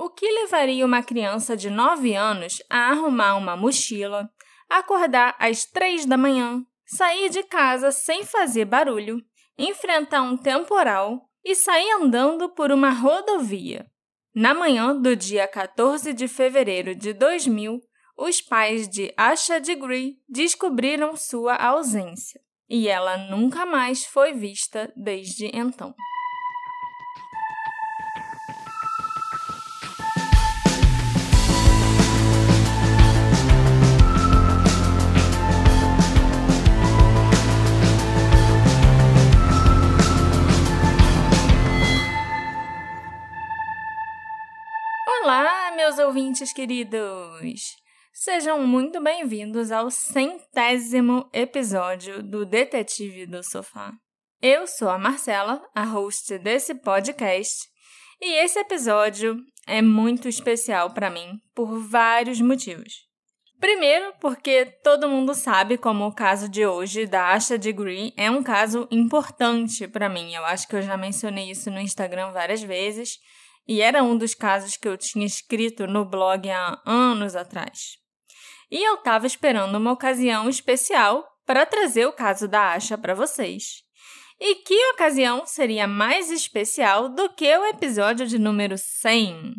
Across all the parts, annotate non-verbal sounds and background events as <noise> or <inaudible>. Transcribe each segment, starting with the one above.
O que levaria uma criança de 9 anos a arrumar uma mochila, acordar às 3 da manhã, sair de casa sem fazer barulho, enfrentar um temporal e sair andando por uma rodovia? Na manhã do dia 14 de fevereiro de 2000, os pais de Asha Degree descobriram sua ausência e ela nunca mais foi vista desde então. Meus ouvintes queridos! Sejam muito bem-vindos ao centésimo episódio do Detetive do Sofá. Eu sou a Marcela, a host desse podcast, e esse episódio é muito especial para mim por vários motivos. Primeiro, porque todo mundo sabe como o caso de hoje da Asha Degree é um caso importante para mim. Eu acho que eu já mencionei isso no Instagram várias vezes e era um dos casos que eu tinha escrito no blog há anos atrás e eu estava esperando uma ocasião especial para trazer o caso da Asha para vocês. E que ocasião seria mais especial do que o episódio de número 100?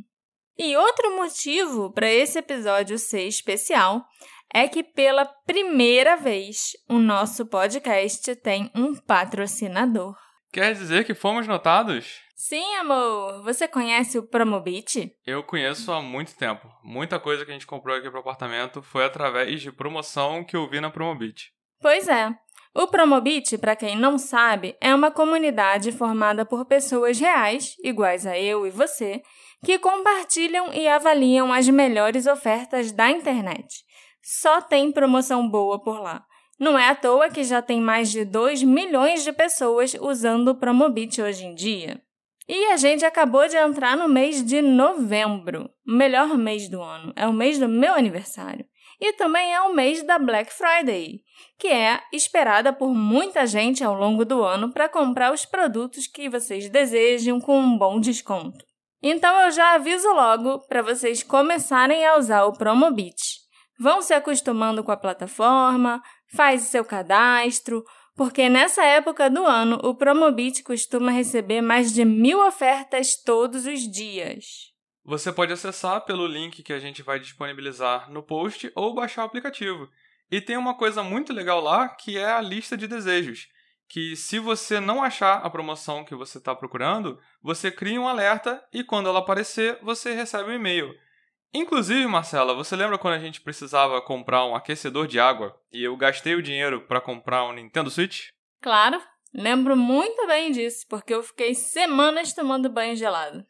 E outro motivo para esse episódio ser especial é que pela primeira vez o nosso podcast tem um patrocinador. Quer dizer que fomos notados? Sim, amor. Você conhece o Promobit? Eu conheço há muito tempo. Muita coisa que a gente comprou aqui pro apartamento foi através de promoção que eu vi na Promobit. Pois é. O Promobit, para quem não sabe, é uma comunidade formada por pessoas reais, iguais a eu e você, que compartilham e avaliam as melhores ofertas da internet. Só tem promoção boa por lá. Não é à toa que já tem mais de 2 milhões de pessoas usando o Promobit hoje em dia. E a gente acabou de entrar no mês de novembro, o melhor mês do ano. É o mês do meu aniversário. E também é o mês da Black Friday, que é esperada por muita gente ao longo do ano para comprar os produtos que vocês desejam com um bom desconto. Então eu já aviso logo para vocês começarem a usar o Promobit. Vão se acostumando com a plataforma, faz seu cadastro, porque nessa época do ano o Promobit costuma receber mais de mil ofertas todos os dias. Você pode acessar pelo link que a gente vai disponibilizar no post ou baixar o aplicativo. E tem uma coisa muito legal lá que é a lista de desejos. Que se você não achar a promoção que você está procurando, você cria um alerta e quando ela aparecer, você recebe um e-mail. Inclusive, Marcela, você lembra quando a gente precisava comprar um aquecedor de água e eu gastei o dinheiro para comprar um Nintendo Switch? Claro, lembro muito bem disso, porque eu fiquei semanas tomando banho gelado.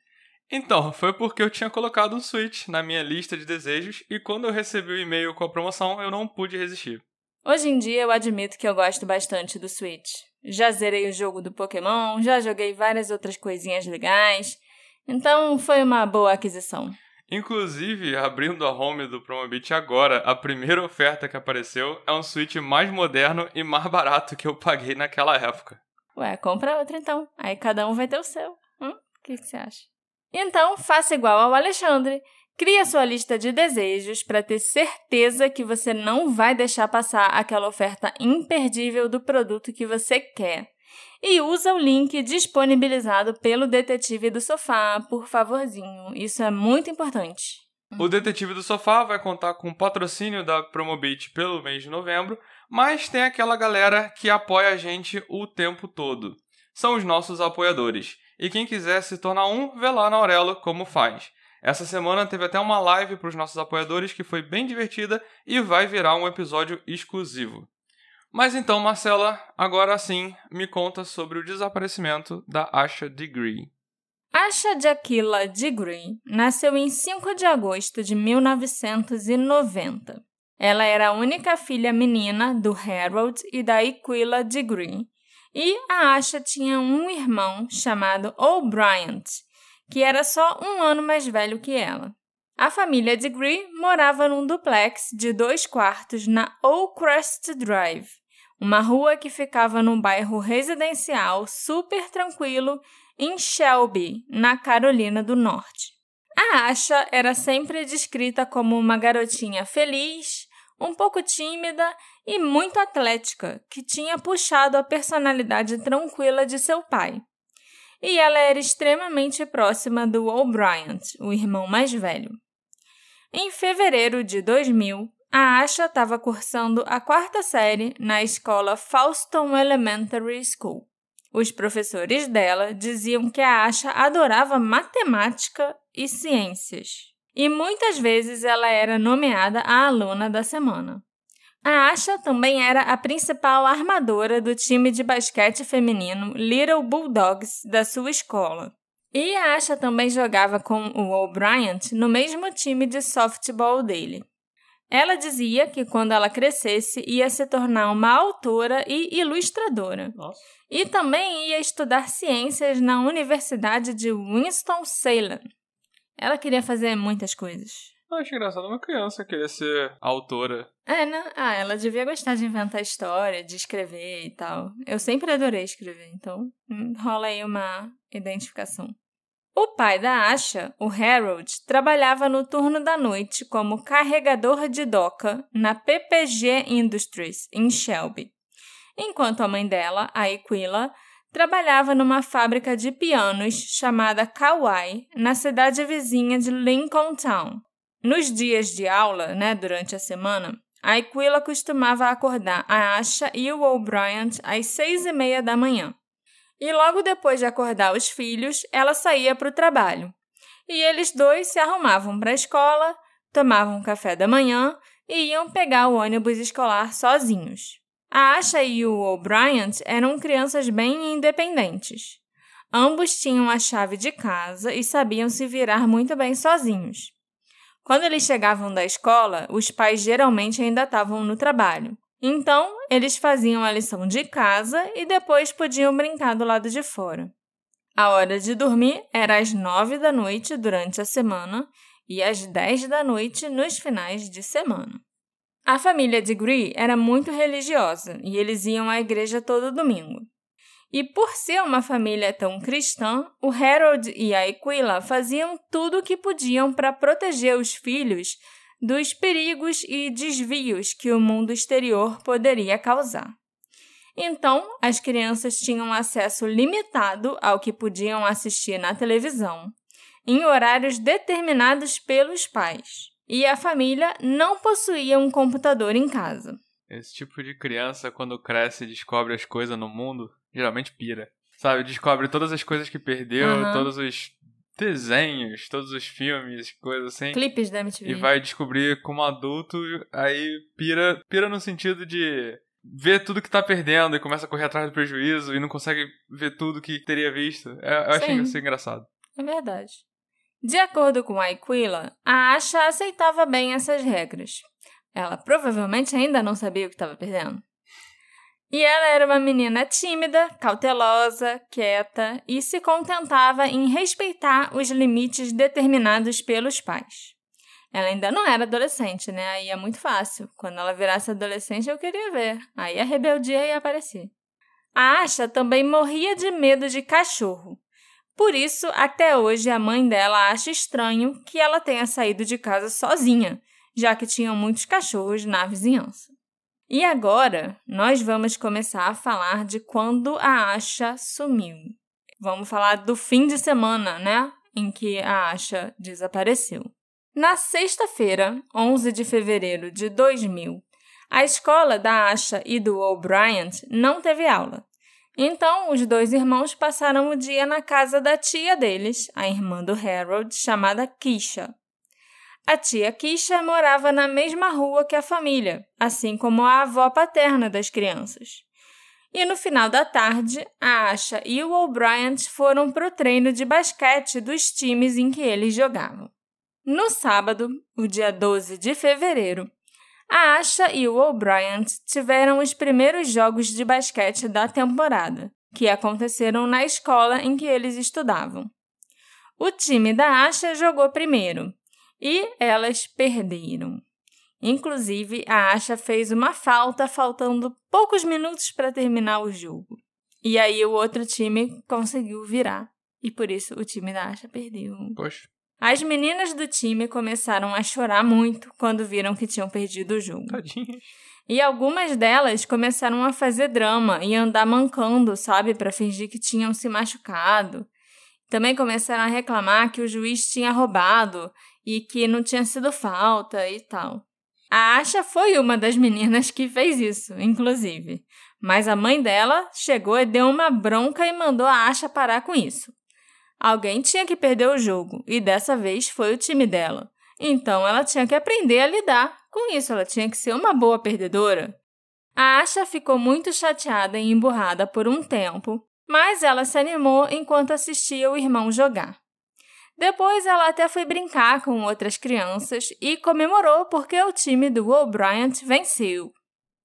Então, foi porque eu tinha colocado um Switch na minha lista de desejos e quando eu recebi o e-mail com a promoção, eu não pude resistir. Hoje em dia eu admito que eu gosto bastante do Switch. Já zerei o jogo do Pokémon, já joguei várias outras coisinhas legais, então foi uma boa aquisição. Inclusive, abrindo a home do Promobit agora, a primeira oferta que apareceu é um Switch mais moderno e mais barato que eu paguei naquela época. Ué, compra outra então. Aí cada um vai ter o seu. Hum? O que, que você acha? Então, faça igual ao Alexandre. Crie a sua lista de desejos para ter certeza que você não vai deixar passar aquela oferta imperdível do produto que você quer e usa o link disponibilizado pelo Detetive do Sofá, por favorzinho. Isso é muito importante. O Detetive do Sofá vai contar com o patrocínio da Promobit pelo mês de novembro, mas tem aquela galera que apoia a gente o tempo todo. São os nossos apoiadores. E quem quiser se tornar um, vê lá na Aurelo como faz. Essa semana teve até uma live para os nossos apoiadores que foi bem divertida e vai virar um episódio exclusivo. Mas então, Marcela, agora sim, me conta sobre o desaparecimento da Asha Degree. Asha Jaquila Degree nasceu em 5 de agosto de 1990. Ela era a única filha menina do Harold e da Aquila Degree, e a Asha tinha um irmão chamado O'Brien, que era só um ano mais velho que ela. A família Degree morava num duplex de dois quartos na Oakcrest Drive, uma rua que ficava num bairro residencial super tranquilo em Shelby, na Carolina do Norte. A Asha era sempre descrita como uma garotinha feliz, um pouco tímida e muito atlética, que tinha puxado a personalidade tranquila de seu pai. E ela era extremamente próxima do O'Brien, o irmão mais velho. Em fevereiro de 2000, a Asha estava cursando a quarta série na escola Falston Elementary School. Os professores dela diziam que a Asha adorava matemática e ciências. E muitas vezes ela era nomeada a aluna da semana. A Asha também era a principal armadora do time de basquete feminino Little Bulldogs da sua escola. E a Asha também jogava com o O'Brien no mesmo time de softball dele. Ela dizia que quando ela crescesse ia se tornar uma autora e ilustradora. Nossa. E também ia estudar ciências na Universidade de Winston-Salem. Ela queria fazer muitas coisas. Eu acho engraçado uma criança querer ser autora. É, né? Ah, ela devia gostar de inventar história, de escrever e tal. Eu sempre adorei escrever, então hum, rola aí uma identificação. O pai da Asha, o Harold, trabalhava no turno da noite como carregador de doca na PPG Industries, em Shelby, enquanto a mãe dela, a Aquila, trabalhava numa fábrica de pianos chamada Kauai, na cidade vizinha de Lincoln Town. Nos dias de aula, né, durante a semana, a Aquila costumava acordar a Asha e o O'Brien às seis e meia da manhã. E logo depois de acordar os filhos, ela saía para o trabalho. E eles dois se arrumavam para a escola, tomavam café da manhã e iam pegar o ônibus escolar sozinhos. A Asha e o O'Brien eram crianças bem independentes. Ambos tinham a chave de casa e sabiam se virar muito bem sozinhos. Quando eles chegavam da escola, os pais geralmente ainda estavam no trabalho. Então, eles faziam a lição de casa e depois podiam brincar do lado de fora. A hora de dormir era às nove da noite durante a semana e às dez da noite nos finais de semana. A família de Gree era muito religiosa e eles iam à igreja todo domingo. E por ser uma família tão cristã, o Harold e a Aquila faziam tudo o que podiam para proteger os filhos dos perigos e desvios que o mundo exterior poderia causar. Então, as crianças tinham acesso limitado ao que podiam assistir na televisão, em horários determinados pelos pais, e a família não possuía um computador em casa. Esse tipo de criança, quando cresce e descobre as coisas no mundo, geralmente pira. Sabe, descobre todas as coisas que perdeu, Uhum. todos os desenhos, todos os filmes, coisas assim. Clipes da MTV. E vai descobrir como adulto, aí pira, pira no sentido de ver tudo que tá perdendo e começa a correr atrás do prejuízo e não consegue ver tudo que teria visto. É, eu achei Sim. isso engraçado. É verdade. De acordo com a Aquila, a Asha aceitava bem essas regras. Ela provavelmente ainda não sabia o que estava perdendo. E ela era uma menina tímida, cautelosa, quieta e se contentava em respeitar os limites determinados pelos pais. Ela ainda não era adolescente, né? Aí é muito fácil. Quando ela virasse adolescente, eu queria ver. Aí a rebeldia ia aparecer. A Asha também morria de medo de cachorro. Por isso, até hoje, a mãe dela acha estranho que ela tenha saído de casa sozinha, já que tinham muitos cachorros na vizinhança. E agora, nós vamos começar a falar de quando a Asha sumiu. Vamos falar do fim de semana, né? Em que a Asha desapareceu. Na sexta-feira, 11 de fevereiro de 2000, a escola da Asha e do O'Brien não teve aula. Então, os dois irmãos passaram o dia na casa da tia deles, a irmã do Harold, chamada Kisha. A tia Kisha morava na mesma rua que a família, assim como a avó paterna das crianças. E no final da tarde, a Asha e o O'Brien foram para o treino de basquete dos times em que eles jogavam. No sábado, o dia 12 de fevereiro, a Asha e o O'Brien tiveram os primeiros jogos de basquete da temporada, que aconteceram na escola em que eles estudavam. O time da Asha jogou primeiro e elas perderam. Inclusive, a Asha fez uma falta faltando poucos minutos para terminar o jogo. E aí o outro time conseguiu virar. E por isso o time da Asha perdeu. Poxa. As meninas do time começaram a chorar muito quando viram que tinham perdido o jogo. Tadinhas. E algumas delas começaram a fazer drama e andar mancando, sabe, para fingir que tinham se machucado. Também começaram a reclamar que o juiz tinha roubado e que não tinha sido falta e tal. A Asha foi uma das meninas que fez isso, inclusive. Mas a mãe dela chegou e deu uma bronca e mandou a Asha parar com isso. Alguém tinha que perder o jogo, e dessa vez foi o time dela. Então ela tinha que aprender a lidar com isso, ela tinha que ser uma boa perdedora. A Asha ficou muito chateada e emburrada por um tempo, mas ela se animou enquanto assistia o irmão jogar. Depois ela até foi brincar com outras crianças e comemorou porque o time do O'Brien venceu.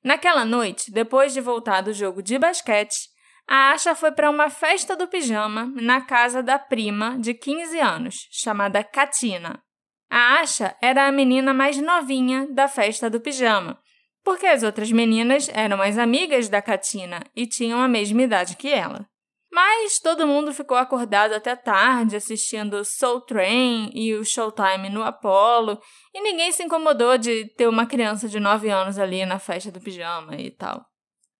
Naquela noite, depois de voltar do jogo de basquete, a Asha foi para uma festa do pijama na casa da prima de 15 anos, chamada Katina. A Asha era a menina mais novinha da festa do pijama, porque as outras meninas eram as amigas da Katina e tinham a mesma idade que ela. Mas todo mundo ficou acordado até tarde assistindo Soul Train e o Showtime no Apollo, e ninguém se incomodou de ter uma criança de 9 anos ali na festa do pijama e tal.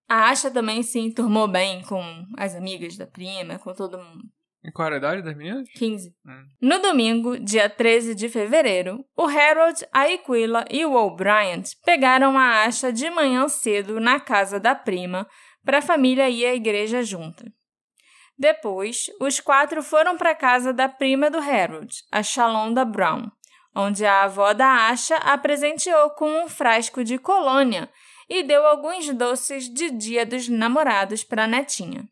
A Asha também se enturmou bem com as amigas da prima, com todo mundo. E qual era a idade das meninas? 15. Hum. No domingo, dia 13 de fevereiro, o Harold, a Aquila e o O'Brien pegaram a Asha de manhã cedo na casa da prima para a família ir à igreja junta. Depois, os quatro foram para casa da prima do Harold, a Shalonda Brown, onde a avó da Asha a presenteou com um frasco de colônia e deu alguns doces de Dia dos Namorados para a netinha.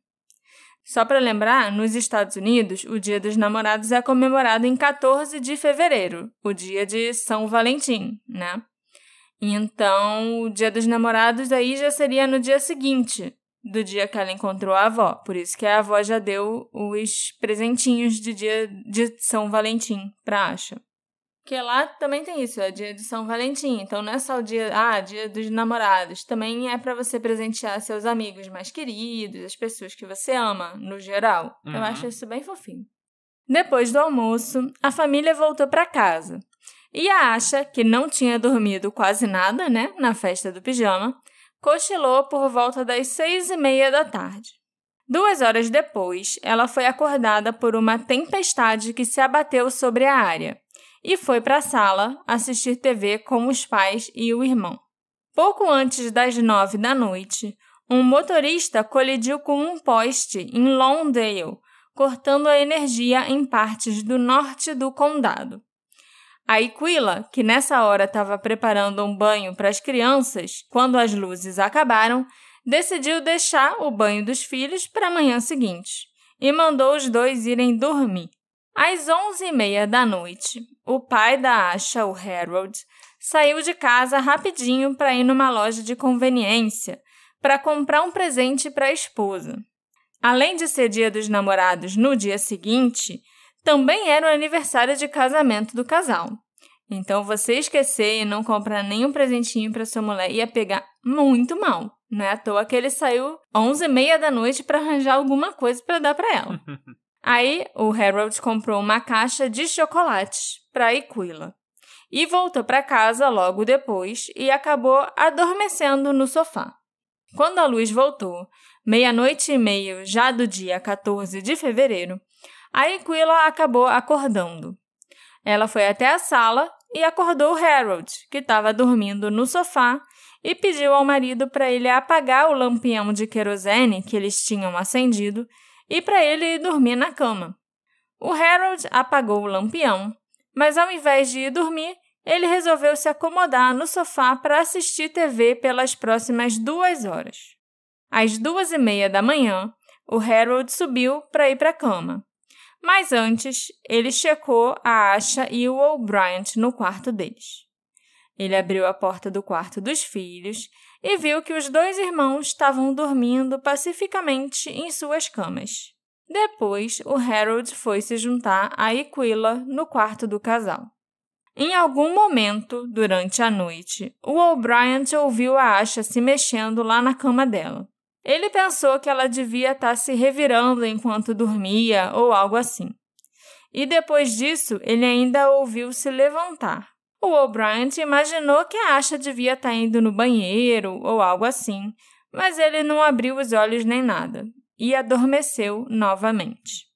Só para lembrar, nos Estados Unidos, o Dia dos Namorados é comemorado em 14 de fevereiro, o dia de São Valentim, né? Então, o Dia dos Namorados aí já seria no dia seguinte do dia que ela encontrou a avó. Por isso que a avó já deu os presentinhos de dia de São Valentim para Asha. Porque lá também tem isso, é dia de São Valentim. Então não é só o dia, ah, dia dos namorados. Também é para você presentear seus amigos mais queridos, as pessoas que você ama, no geral. Uhum. Eu acho isso bem fofinho. Depois do almoço, a família voltou para casa. E a Asha, que não tinha dormido quase nada, né, na festa do pijama, cochilou por volta das seis e meia da tarde. Duas horas depois, ela foi acordada por uma tempestade que se abateu sobre a área e foi para a sala assistir TV com os pais e o irmão. Pouco antes das nove da noite, um motorista colidiu com um poste em Lawndale, cortando a energia em partes do norte do condado. A Aquila, que nessa hora estava preparando um banho para as crianças, quando as luzes acabaram, decidiu deixar o banho dos filhos para a manhã seguinte e mandou os dois irem dormir. Às onze e meia da noite, o pai da Asha, o Harold, saiu de casa rapidinho para ir numa loja de conveniência para comprar um presente para a esposa. Além de ser dia dos namorados no dia seguinte, também era o aniversário de casamento do casal. Então, você esquecer e não comprar nenhum presentinho para sua mulher ia pegar muito mal. Não é à toa que ele saiu onze e meia da noite para arranjar alguma coisa para dar para ela. <laughs> Aí o Harold comprou uma caixa de chocolates para Aquila e voltou para casa logo depois e acabou adormecendo no sofá. Quando a luz voltou, meia-noite e meia já do dia 14 de fevereiro, a Aquila acabou acordando. Ela foi até a sala e acordou Harold, que estava dormindo no sofá, e pediu ao marido para ele apagar o lampião de querosene que eles tinham acendido e para ele ir dormir na cama. O Harold apagou o lampião, mas ao invés de ir dormir, ele resolveu se acomodar no sofá para assistir TV pelas próximas duas horas. Às duas e meia da manhã, o Harold subiu para ir para a cama. Mas antes, ele checou a Asha e o O'Brien no quarto deles. Ele abriu a porta do quarto dos filhos e viu que os dois irmãos estavam dormindo pacificamente em suas camas. Depois, o Harold foi se juntar a Aquila no quarto do casal. Em algum momento, durante a noite, o O'Brien ouviu a Asha se mexendo lá na cama dela. Ele pensou que ela devia estar se revirando enquanto dormia ou algo assim. e depois disso ele ainda ouviu se levantar. O O'Brien imaginou que a Asha devia estar indo no banheiro ou algo assim, mas ele não abriu os olhos nem nada e adormeceu novamente.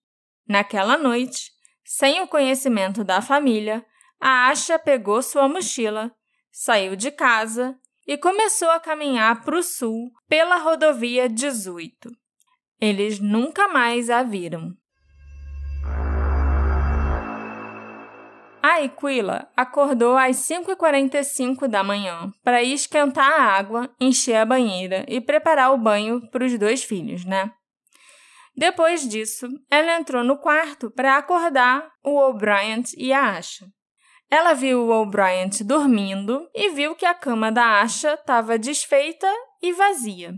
Naquela noite, sem o conhecimento da família, a Asha pegou sua mochila, saiu de casa e começou a caminhar para o sul pela rodovia 18. Eles nunca mais a viram. A Aquila acordou às 5h45 da manhã para esquentar a água, encher a banheira e preparar o banho para os dois filhos, né? Depois disso, ela entrou no quarto para acordar o O'Brien e a Asha. Ela viu o O'Brien dormindo e viu que a cama da Asha estava desfeita e vazia.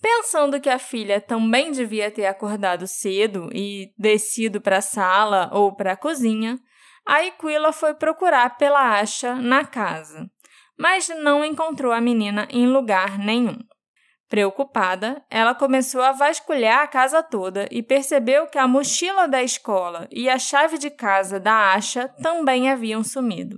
Pensando que a filha também devia ter acordado cedo e descido para a sala ou para a cozinha, a Aquila foi procurar pela Asha na casa, mas não encontrou a menina em lugar nenhum. Preocupada, ela começou a vasculhar a casa toda e percebeu que a mochila da escola e a chave de casa da Asha também haviam sumido.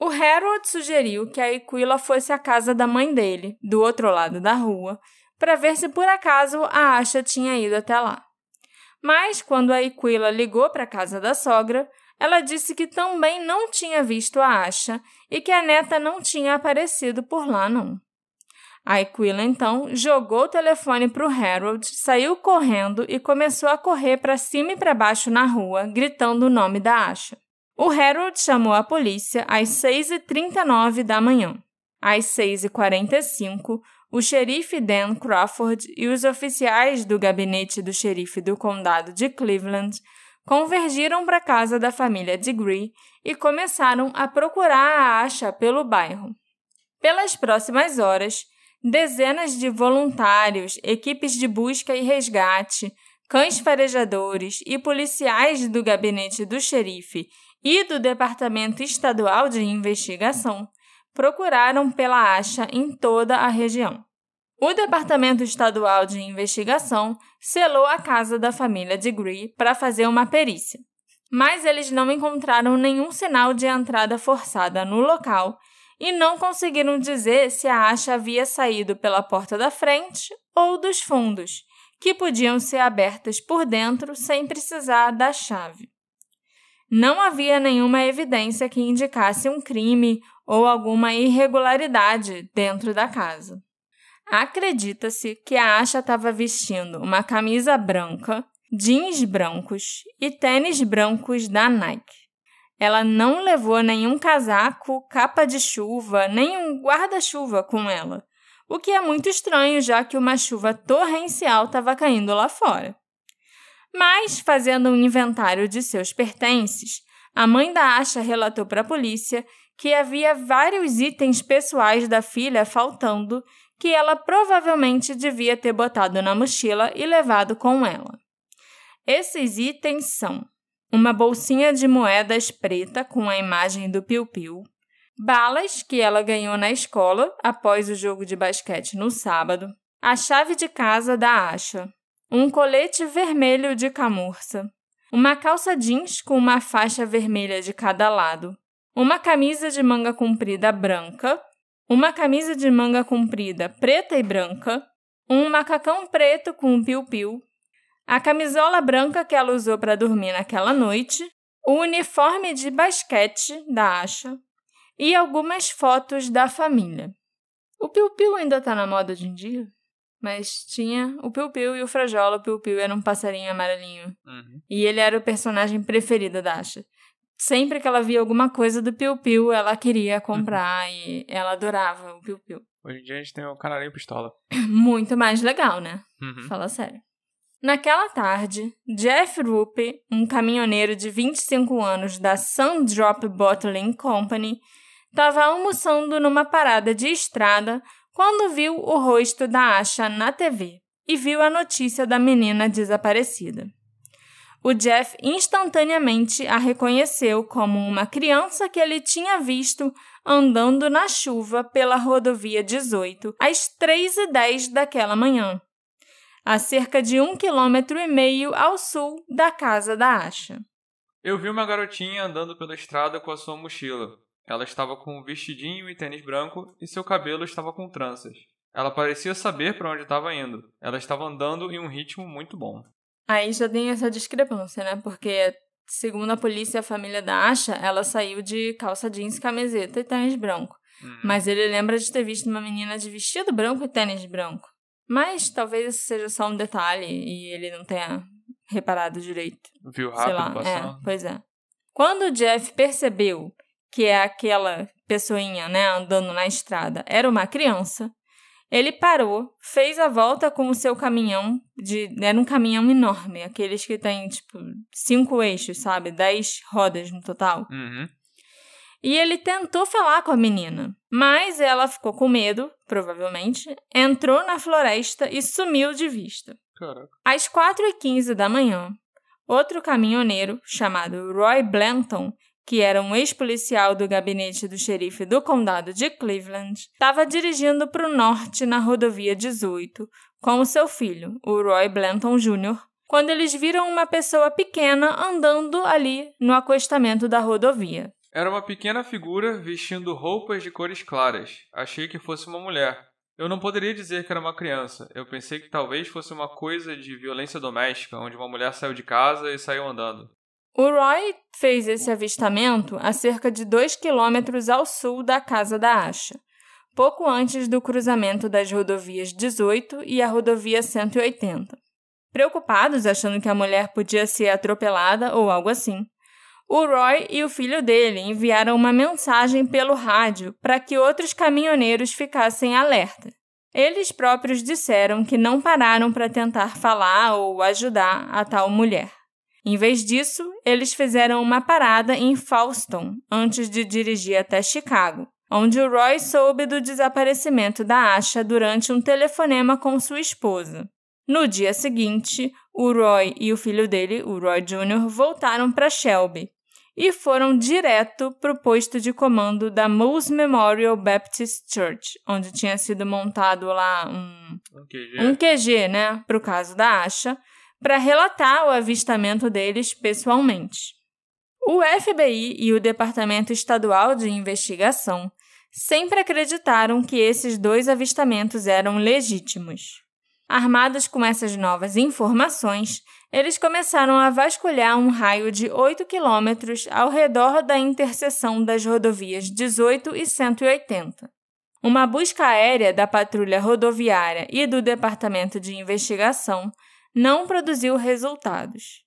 O Harold sugeriu que a Aquila fosse à casa da mãe dele, do outro lado da rua, para ver se por acaso a Asha tinha ido até lá. Mas quando a Aquila ligou para a casa da sogra, ela disse que também não tinha visto a Asha e que a neta não tinha aparecido por lá, não. A Aquila, então, jogou o telefone para o Harold, saiu correndo e começou a correr para cima e para baixo na rua, gritando o nome da Asha. O Harold chamou a polícia às 6h39 da manhã. Às 6h45, o xerife Dan Crawford e os oficiais do gabinete do xerife do condado de Cleveland convergiram para a casa da família Degree e começaram a procurar a Asha pelo bairro. Pelas próximas horas, dezenas de voluntários, equipes de busca e resgate, cães farejadores e policiais do gabinete do xerife e do Departamento Estadual de Investigação procuraram pela Asha em toda a região. O Departamento Estadual de Investigação selou a casa da família Degree para fazer uma perícia, mas eles não encontraram nenhum sinal de entrada forçada no local e não conseguiram dizer se a acha havia saído pela porta da frente ou dos fundos, que podiam ser abertas por dentro sem precisar da chave. Não havia nenhuma evidência que indicasse um crime ou alguma irregularidade dentro da casa. Acredita-se que a Asha estava vestindo uma camisa branca, jeans brancos e tênis brancos da Nike. Ela não levou nenhum casaco, capa de chuva, nem um guarda-chuva com ela, o que é muito estranho já que uma chuva torrencial estava caindo lá fora. Mas, fazendo um inventário de seus pertences, a mãe da Asha relatou para a polícia que havia vários itens pessoais da filha faltando que ela provavelmente devia ter botado na mochila e levado com ela. Esses itens são uma bolsinha de moedas preta com a imagem do piu-piu, balas que ela ganhou na escola após o jogo de basquete no sábado, a chave de casa da Asha, um colete vermelho de camurça, uma calça jeans com uma faixa vermelha de cada lado, uma camisa de manga comprida branca uma camisa de manga comprida preta e branca, um macacão preto com um piu-piu, a camisola branca que ela usou para dormir naquela noite, o uniforme de basquete da Asha e algumas fotos da família. O piu-piu ainda está na moda hoje em dia, mas tinha o piu-piu e o frajola. O piu-piu era um passarinho amarelinho. Uhum. E ele era o personagem preferido da Asha sempre que ela via alguma coisa do Piu Piu, ela queria comprar e ela adorava o Piu Piu. Hoje em dia a gente tem o canarinho pistola. Muito mais legal, né? Uhum. Fala sério. Naquela tarde, Jeff Rupe, um caminhoneiro de 25 anos da Sundrop Bottling Company, estava almoçando numa parada de estrada quando viu o rosto da Asha na TV e viu a notícia da menina desaparecida. O Jeff instantaneamente a reconheceu como uma criança que ele tinha visto andando na chuva pela rodovia 18 às 3h10 daquela manhã, a cerca de um quilômetro e meio ao sul da casa da Asha. Eu vi uma garotinha andando pela estrada com a sua mochila. Ela estava com um vestidinho e tênis branco e seu cabelo estava com tranças. Ela parecia saber para onde estava indo. Ela estava andando em um ritmo muito bom. Aí já tem essa discrepância, né? Porque, segundo a polícia a família da Asha, ela saiu de calça jeans, camiseta e tênis branco. Uhum. Mas ele lembra de ter visto uma menina de vestido branco e tênis branco. Mas talvez isso seja só um detalhe e ele não tenha reparado direito. Viu Sei rápido lá, passando? é, pois é. Quando o Jeff percebeu que é aquela pessoinha, né, andando na estrada, era uma criança, ele parou, fez a volta com o seu caminhão, de era um caminhão enorme, aqueles que tem, tipo, cinco eixos, sabe? Dez rodas no total. Uhum. E ele tentou falar com a menina, mas ela ficou com medo, provavelmente, entrou na floresta e sumiu de vista. Caraca. Às 4h15 da manhã, outro caminhoneiro, chamado Roy Blanton, que era um ex-policial do gabinete do xerife do condado de Cleveland, estava dirigindo para o norte na rodovia 18 com o seu filho, o Roy Blanton Jr., quando eles viram uma pessoa pequena andando ali no acostamento da rodovia. Era uma pequena figura vestindo roupas de cores claras. Achei que fosse uma mulher. Eu não poderia dizer que era uma criança. Eu pensei que talvez fosse uma coisa de violência doméstica, onde uma mulher saiu de casa e saiu andando. O Roy fez esse avistamento a cerca de 2 quilômetros ao sul da casa da Asha, pouco antes do cruzamento das rodovias 18 e a rodovia 180. Preocupados, achando que a mulher podia ser atropelada ou algo assim, o Roy e o filho dele enviaram uma mensagem pelo rádio para que outros caminhoneiros ficassem alerta. Eles próprios disseram que não pararam para tentar falar ou ajudar a tal mulher. Em vez disso, eles fizeram uma parada em Falston antes de dirigir até Chicago, onde o Roy soube do desaparecimento da Asha durante um telefonema com sua esposa. No dia seguinte, o Roy e o filho dele, o Roy Jr., voltaram para Shelby e foram direto para o posto de comando da Moose Memorial Baptist Church, onde tinha sido montado lá um, Um QG. um QG, né, para o caso da Asha, para relatar o avistamento deles pessoalmente. O FBI e o Departamento Estadual de Investigação sempre acreditaram que esses dois avistamentos eram legítimos. Armados com essas novas informações, eles começaram a vasculhar um raio de 8 quilômetros ao redor da interseção das rodovias 18 e 180. Uma busca aérea da patrulha rodoviária e do Departamento de Investigação não produziu resultados.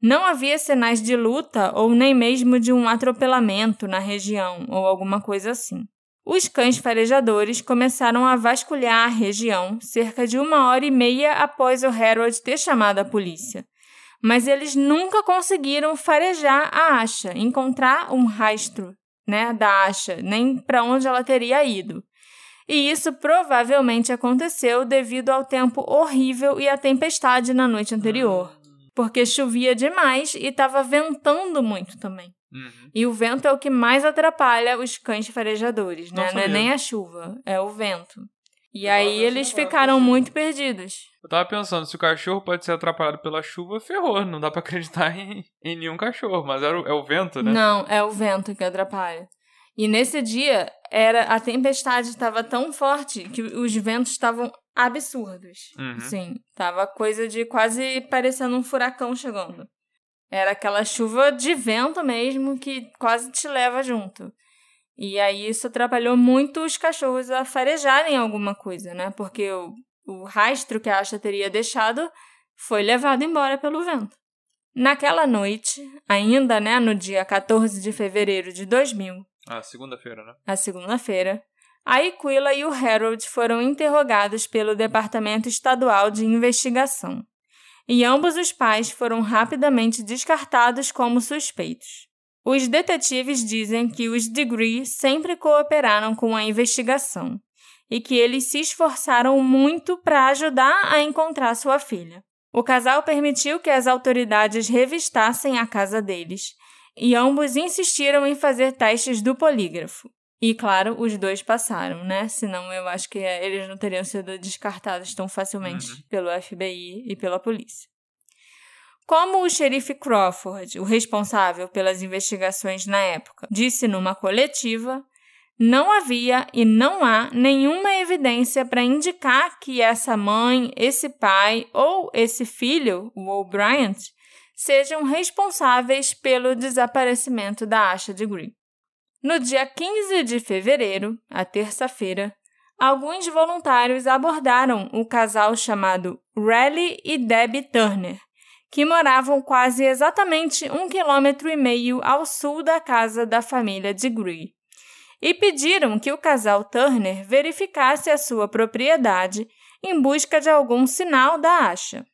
Não havia sinais de luta ou nem mesmo de um atropelamento na região ou alguma coisa assim. Os cães farejadores começaram a vasculhar a região cerca de uma hora e meia após o Harold ter chamado a polícia. Mas eles nunca conseguiram farejar a Asha, encontrar um rastro né, da Asha, nem para onde ela teria ido. E isso provavelmente aconteceu devido ao tempo horrível e à tempestade na noite anterior. Porque chovia demais e estava ventando muito também. Uhum. E o vento é o que mais atrapalha os cães farejadores, Não né? Não é sabia. nem a chuva, é o vento. E Eu aí eles ficaram muito perdidos. Eu tava pensando, se o cachorro pode ser atrapalhado pela chuva, ferrou. Não dá pra acreditar <laughs> em, em nenhum cachorro, mas era o- é o vento, né? Não, é o vento que atrapalha. E nesse dia, era a tempestade estava tão forte que os ventos estavam absurdos. Uhum. Sim, tava coisa de quase parecendo um furacão chegando. Era aquela chuva de vento mesmo que quase te leva junto. E aí isso atrapalhou muito os cachorros a farejarem alguma coisa, né? Porque o, o rastro que a Asha teria deixado foi levado embora pelo vento. Naquela noite, ainda né, no dia 14 de fevereiro de 2000, Ah, segunda-feira, né? a segunda-feira, a Aquila e o Harold foram interrogados pelo Departamento Estadual de Investigação. E ambos os pais foram rapidamente descartados como suspeitos. Os detetives dizem que os Degree sempre cooperaram com a investigação e que eles se esforçaram muito para ajudar a encontrar sua filha. O casal permitiu que as autoridades revistassem a casa deles e ambos insistiram em fazer testes do polígrafo. E claro, os dois passaram, né? Senão eu acho que eh, eles não teriam sido descartados tão facilmente Uhum. pelo FBI e pela polícia. Como o xerife Crawford, o responsável pelas investigações na época, disse numa coletiva, não havia e não há nenhuma evidência para indicar que essa mãe, esse pai ou esse filho, o O'Brien, sejam responsáveis pelo desaparecimento da Asha de Green. No dia 15 de fevereiro, a terça-feira, alguns voluntários abordaram o casal chamado Raleigh e Debbie Turner, que moravam quase exatamente um quilômetro e meio ao sul da casa da família de Gree e pediram que o casal Turner verificasse a sua propriedade em busca de algum sinal da acha.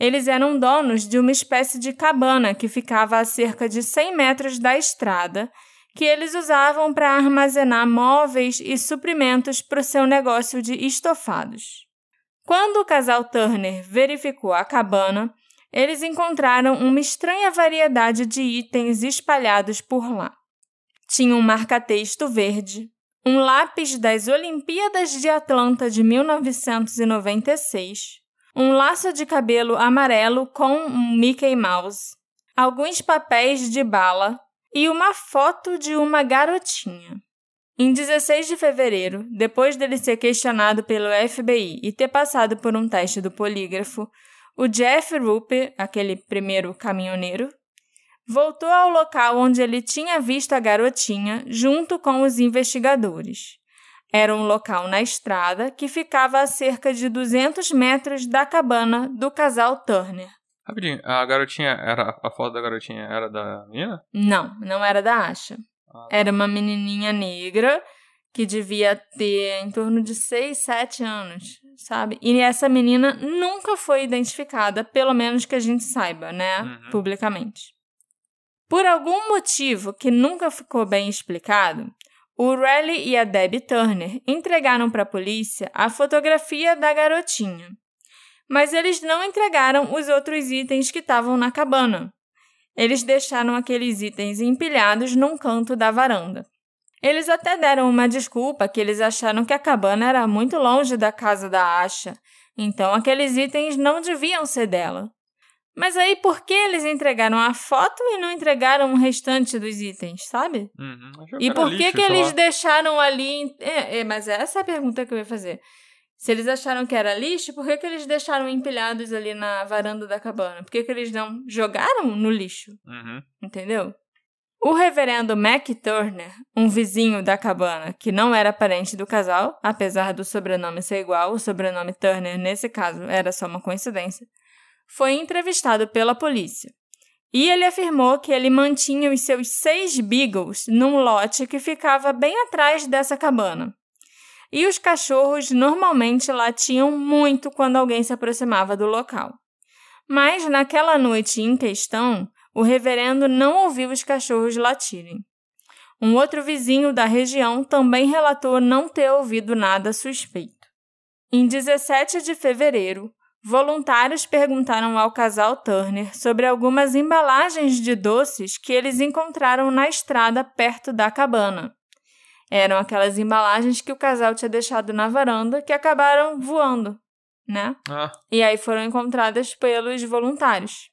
Eles eram donos de uma espécie de cabana que ficava a cerca de 100 metros da estrada, que eles usavam para armazenar móveis e suprimentos para o seu negócio de estofados. Quando o casal Turner verificou a cabana, eles encontraram uma estranha variedade de itens espalhados por lá tinha um marca-texto verde, um lápis das Olimpíadas de Atlanta de 1996, um laço de cabelo amarelo com um Mickey Mouse, alguns papéis de bala e uma foto de uma garotinha. Em 16 de fevereiro, depois dele ser questionado pelo FBI e ter passado por um teste do polígrafo, o Jeff Rupe, aquele primeiro caminhoneiro, voltou ao local onde ele tinha visto a garotinha junto com os investigadores. Era um local na estrada que ficava a cerca de 200 metros da cabana do casal Turner. Rapidinho, a garotinha era. A foto da garotinha era da menina? Não, não era da Asha. Ah, tá. Era uma menininha negra que devia ter em torno de 6, 7 anos, sabe? E essa menina nunca foi identificada, pelo menos que a gente saiba, né? Uhum. Publicamente. Por algum motivo que nunca ficou bem explicado, o Raleigh e a Debbie Turner entregaram para a polícia a fotografia da garotinha. Mas eles não entregaram os outros itens que estavam na cabana. Eles deixaram aqueles itens empilhados num canto da varanda. Eles até deram uma desculpa que eles acharam que a cabana era muito longe da casa da Asha, então aqueles itens não deviam ser dela. Mas aí, por que eles entregaram a foto e não entregaram o restante dos itens, sabe? Uhum, e por que, que eles deixaram ali. É, é, mas essa é a pergunta que eu ia fazer. Se eles acharam que era lixo, por que, que eles deixaram empilhados ali na varanda da cabana? Por que, que eles não jogaram no lixo? Uhum. Entendeu? O reverendo Mac Turner, um vizinho da cabana que não era parente do casal, apesar do sobrenome ser igual, o sobrenome Turner, nesse caso, era só uma coincidência foi entrevistado pela polícia. E ele afirmou que ele mantinha os seus seis beagles num lote que ficava bem atrás dessa cabana. E os cachorros normalmente latiam muito quando alguém se aproximava do local. Mas naquela noite em questão, o reverendo não ouviu os cachorros latirem. Um outro vizinho da região também relatou não ter ouvido nada suspeito. Em 17 de fevereiro, Voluntários perguntaram ao casal Turner sobre algumas embalagens de doces que eles encontraram na estrada perto da cabana. Eram aquelas embalagens que o casal tinha deixado na varanda que acabaram voando, né? Ah. E aí foram encontradas pelos voluntários.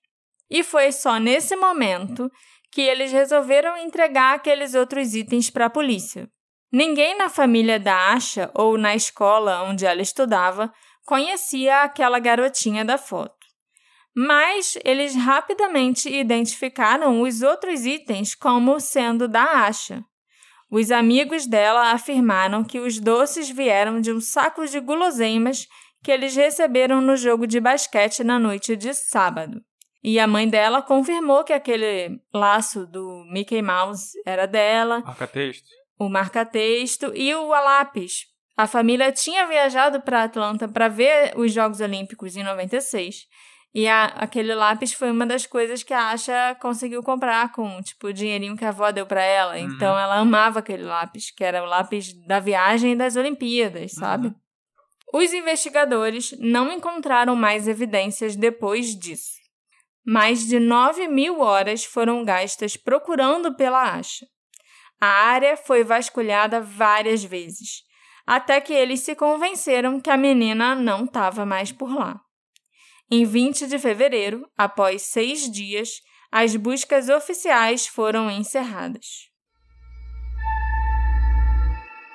E foi só nesse momento que eles resolveram entregar aqueles outros itens para a polícia. Ninguém na família da Asha ou na escola onde ela estudava conhecia aquela garotinha da foto. Mas eles rapidamente identificaram os outros itens como sendo da Asha. Os amigos dela afirmaram que os doces vieram de um saco de guloseimas que eles receberam no jogo de basquete na noite de sábado. E a mãe dela confirmou que aquele laço do Mickey Mouse era dela. Marca-texto. O marca-texto e o lápis a família tinha viajado para Atlanta para ver os Jogos Olímpicos em 96. E a, aquele lápis foi uma das coisas que a Asha conseguiu comprar com, tipo, o dinheirinho que a avó deu para ela. Uhum. Então ela amava aquele lápis, que era o lápis da viagem das Olimpíadas, sabe? Uhum. Os investigadores não encontraram mais evidências depois disso. Mais de 9 mil horas foram gastas procurando pela Asha. A área foi vasculhada várias vezes até que eles se convenceram que a menina não estava mais por lá. Em 20 de fevereiro, após seis dias, as buscas oficiais foram encerradas.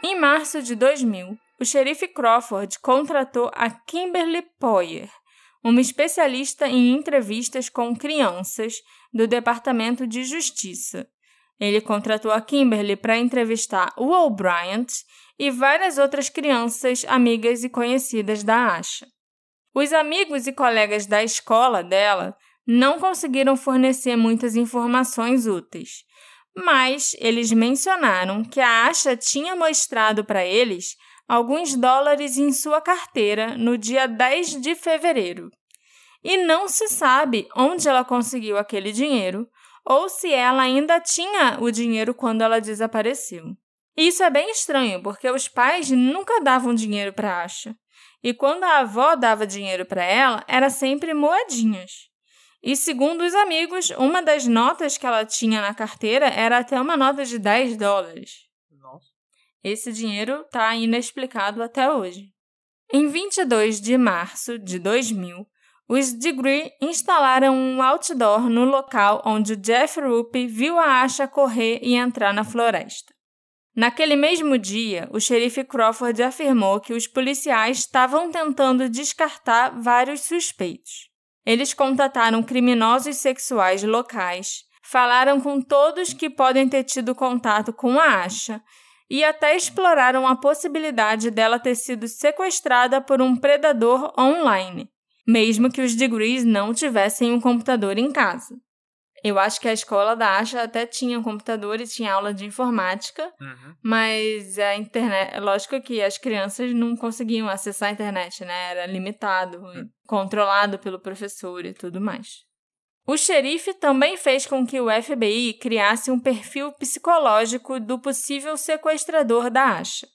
Em março de 2000, o xerife Crawford contratou a Kimberly Poyer, uma especialista em entrevistas com crianças do Departamento de Justiça. Ele contratou a Kimberly para entrevistar o O'Brien e várias outras crianças amigas e conhecidas da Asha. Os amigos e colegas da escola dela não conseguiram fornecer muitas informações úteis, mas eles mencionaram que a Asha tinha mostrado para eles alguns dólares em sua carteira no dia 10 de fevereiro. E não se sabe onde ela conseguiu aquele dinheiro ou se ela ainda tinha o dinheiro quando ela desapareceu. Isso é bem estranho, porque os pais nunca davam dinheiro para Asha. E quando a avó dava dinheiro para ela, era sempre moedinhas. E segundo os amigos, uma das notas que ela tinha na carteira era até uma nota de 10 dólares. Nossa. Esse dinheiro está inexplicado até hoje. Em 22 de março de 2000, os Degree instalaram um outdoor no local onde Jeff Rupp viu a Asha correr e entrar na floresta. Naquele mesmo dia, o xerife Crawford afirmou que os policiais estavam tentando descartar vários suspeitos. Eles contataram criminosos sexuais locais, falaram com todos que podem ter tido contato com a Asha e até exploraram a possibilidade dela ter sido sequestrada por um predador online, mesmo que os Degrees não tivessem um computador em casa. Eu acho que a escola da Asha até tinha um computador e tinha aula de informática, Uhum. mas a internet, é lógico que as crianças não conseguiam acessar a internet, né? Era limitado, controlado pelo professor e tudo mais. O xerife também fez com que o FBI criasse um perfil psicológico do possível sequestrador da Asha.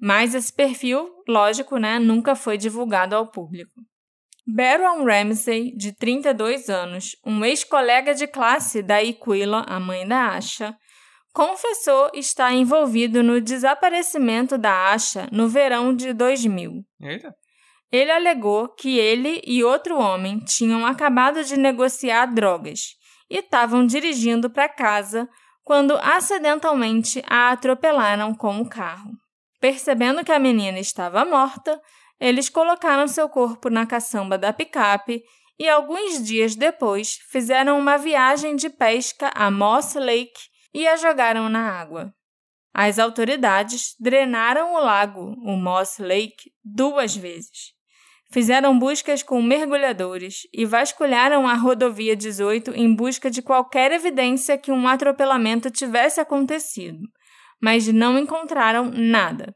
Mas esse perfil, lógico, né, nunca foi divulgado ao público. Baron Ramsey, de 32 anos, um ex-colega de classe da Iquila, a mãe da Asha, confessou estar envolvido no desaparecimento da Asha no verão de 2000. Eita. Ele alegou que ele e outro homem tinham acabado de negociar drogas e estavam dirigindo para casa quando acidentalmente a atropelaram com o carro. Percebendo que a menina estava morta, eles colocaram seu corpo na caçamba da picape e alguns dias depois fizeram uma viagem de pesca a Moss Lake e a jogaram na água. As autoridades drenaram o lago, o Moss Lake, duas vezes. Fizeram buscas com mergulhadores e vasculharam a rodovia 18 em busca de qualquer evidência que um atropelamento tivesse acontecido, mas não encontraram nada.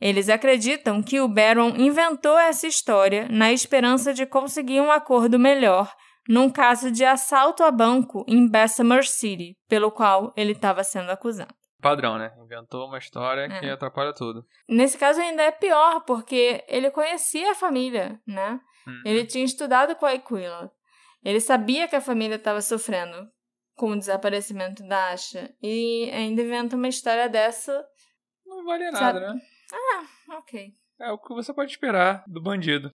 Eles acreditam que o Baron inventou essa história na esperança de conseguir um acordo melhor num caso de assalto a banco em Bessemer City, pelo qual ele estava sendo acusado. Padrão, né? Inventou uma história É. que atrapalha tudo. Nesse caso ainda é pior, porque ele conhecia a família, né? Uhum. Ele tinha estudado com a Aquila. Ele sabia que a família estava sofrendo com o desaparecimento da Asha. E ainda inventa uma história dessa. Não vale Sabe- nada, né? Ok. É o que você pode esperar do bandido.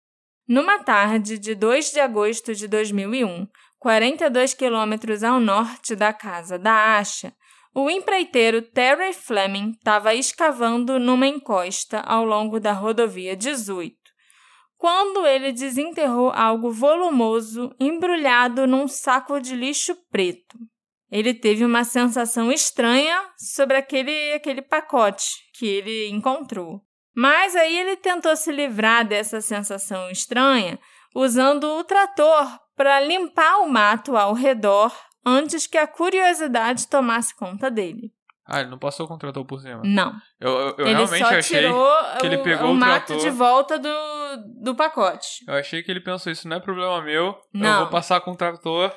Numa tarde de 2 de agosto de 2001, 42 quilômetros ao norte da casa da Asha, o empreiteiro Terry Fleming estava escavando numa encosta ao longo da rodovia 18, quando ele desenterrou algo volumoso embrulhado num saco de lixo preto. Ele teve uma sensação estranha sobre aquele, aquele pacote que ele encontrou. Mas aí ele tentou se livrar dessa sensação estranha usando o trator para limpar o mato ao redor antes que a curiosidade tomasse conta dele. Ah, ele não passou o contrator por cima. Não. Eu, eu, eu ele realmente só achei. tirou que ele o, pegou o o mato trator. de volta do, do pacote. Eu achei que ele pensou, isso não é problema meu. Eu Não. vou passar com o trator.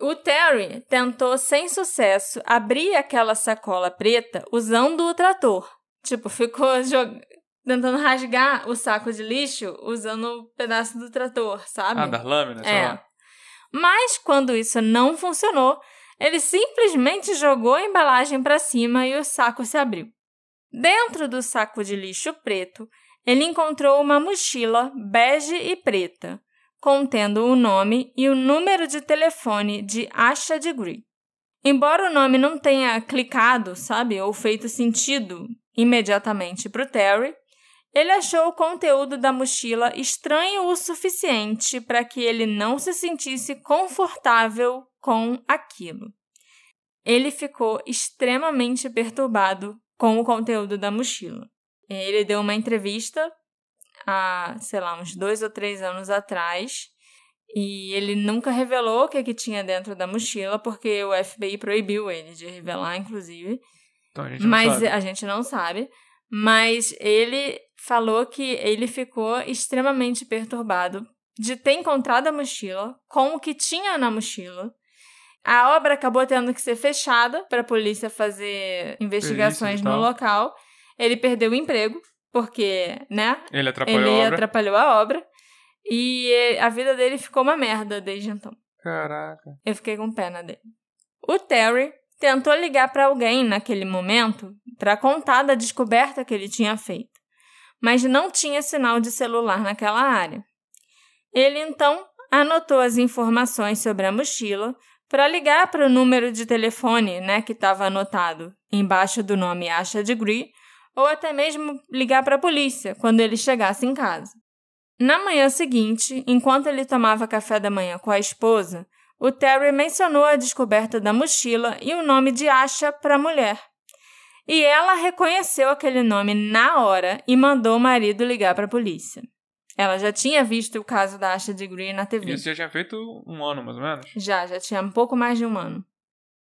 O Terry tentou sem sucesso abrir aquela sacola preta usando o trator. Tipo, ficou jog... tentando rasgar o saco de lixo usando o pedaço do trator, sabe? Ah, das lâminas, É. lá. Mas quando isso não funcionou, ele simplesmente jogou a embalagem para cima e o saco se abriu. Dentro do saco de lixo preto, ele encontrou uma mochila bege e preta, contendo o nome e o número de telefone de Asha Degree. Embora o nome não tenha clicado, sabe, ou feito sentido imediatamente para o Terry, ele achou o conteúdo da mochila estranho o suficiente para que ele não se sentisse confortável com aquilo. Ele ficou extremamente perturbado com o conteúdo da mochila. Ele deu uma entrevista há, sei lá, uns dois ou três anos atrás. E ele nunca revelou o que, que tinha dentro da mochila, porque o FBI proibiu ele de revelar, inclusive. Então a gente Mas não sabe. a gente não sabe. Mas ele falou que ele ficou extremamente perturbado de ter encontrado a mochila com o que tinha na mochila. A obra acabou tendo que ser fechada para a polícia fazer investigações no local. Ele perdeu o emprego, porque, né? Ele atrapalhou ele a obra. atrapalhou a obra. E a vida dele ficou uma merda desde então. Caraca. Eu fiquei com pena dele. O Terry tentou ligar para alguém naquele momento para contar da descoberta que ele tinha feito, mas não tinha sinal de celular naquela área. Ele então anotou as informações sobre a mochila para ligar para o número de telefone né, que estava anotado embaixo do nome Asha Degree, ou até mesmo ligar para a polícia quando ele chegasse em casa. Na manhã seguinte, enquanto ele tomava café da manhã com a esposa, o Terry mencionou a descoberta da mochila e o nome de Asha para a mulher. E ela reconheceu aquele nome na hora e mandou o marido ligar para a polícia. Ela já tinha visto o caso da Asha Degree na TV. Isso já tinha feito um ano, mais ou menos? Já, já tinha um pouco mais de um ano.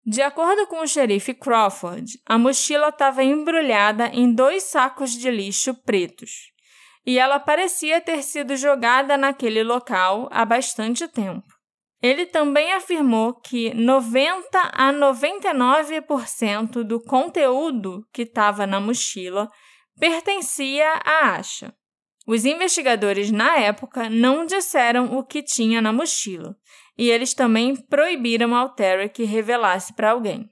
De acordo com o xerife Crawford, a mochila estava embrulhada em dois sacos de lixo pretos. E ela parecia ter sido jogada naquele local há bastante tempo. Ele também afirmou que 90 a 99% do conteúdo que estava na mochila pertencia a Asha. Os investigadores na época não disseram o que tinha na mochila, e eles também proibiram ao Terry que revelasse para alguém.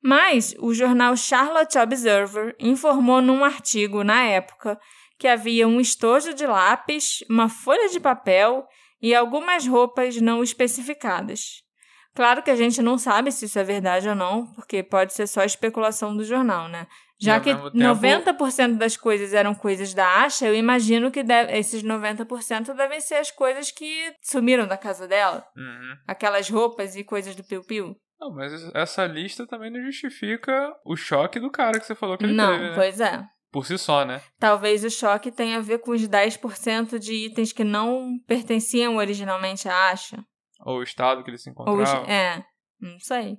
Mas o jornal Charlotte Observer informou num artigo na época que havia um estojo de lápis, uma folha de papel e algumas roupas não especificadas. Claro que a gente não sabe se isso é verdade ou não, porque pode ser só especulação do jornal, né? Já que tempo- 90% das coisas eram coisas da Asha, eu imagino que deve- esses 90% devem ser as coisas que sumiram da casa dela. Uhum. Aquelas roupas e coisas do Piu Piu. Não, mas essa lista também não justifica o choque do cara que você falou que ele Não, teve, né? pois é. Por si só, né? Talvez o choque tenha a ver com os 10% de itens que não pertenciam originalmente à Asha. Ou o estado que ele se Ou encontrava. os- é, não sei.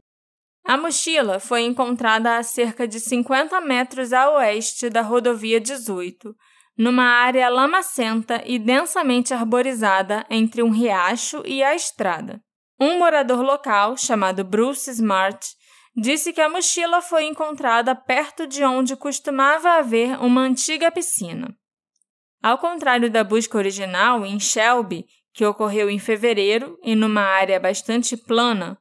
A mochila foi encontrada a cerca de 50 metros a oeste da rodovia 18, numa área lamacenta e densamente arborizada entre um riacho e a estrada. Um morador local, chamado Bruce Smart, disse que a mochila foi encontrada perto de onde costumava haver uma antiga piscina. Ao contrário da busca original em Shelby, que ocorreu em fevereiro e numa área bastante plana,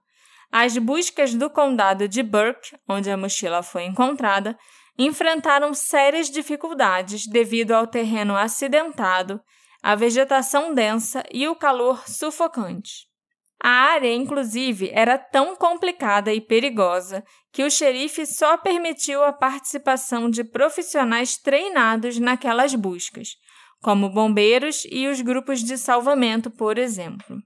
as buscas do condado de Burke, onde a mochila foi encontrada, enfrentaram sérias dificuldades devido ao terreno acidentado, a vegetação densa e o calor sufocante. A área, inclusive, era tão complicada e perigosa que o xerife só permitiu a participação de profissionais treinados naquelas buscas, como bombeiros e os grupos de salvamento, por exemplo.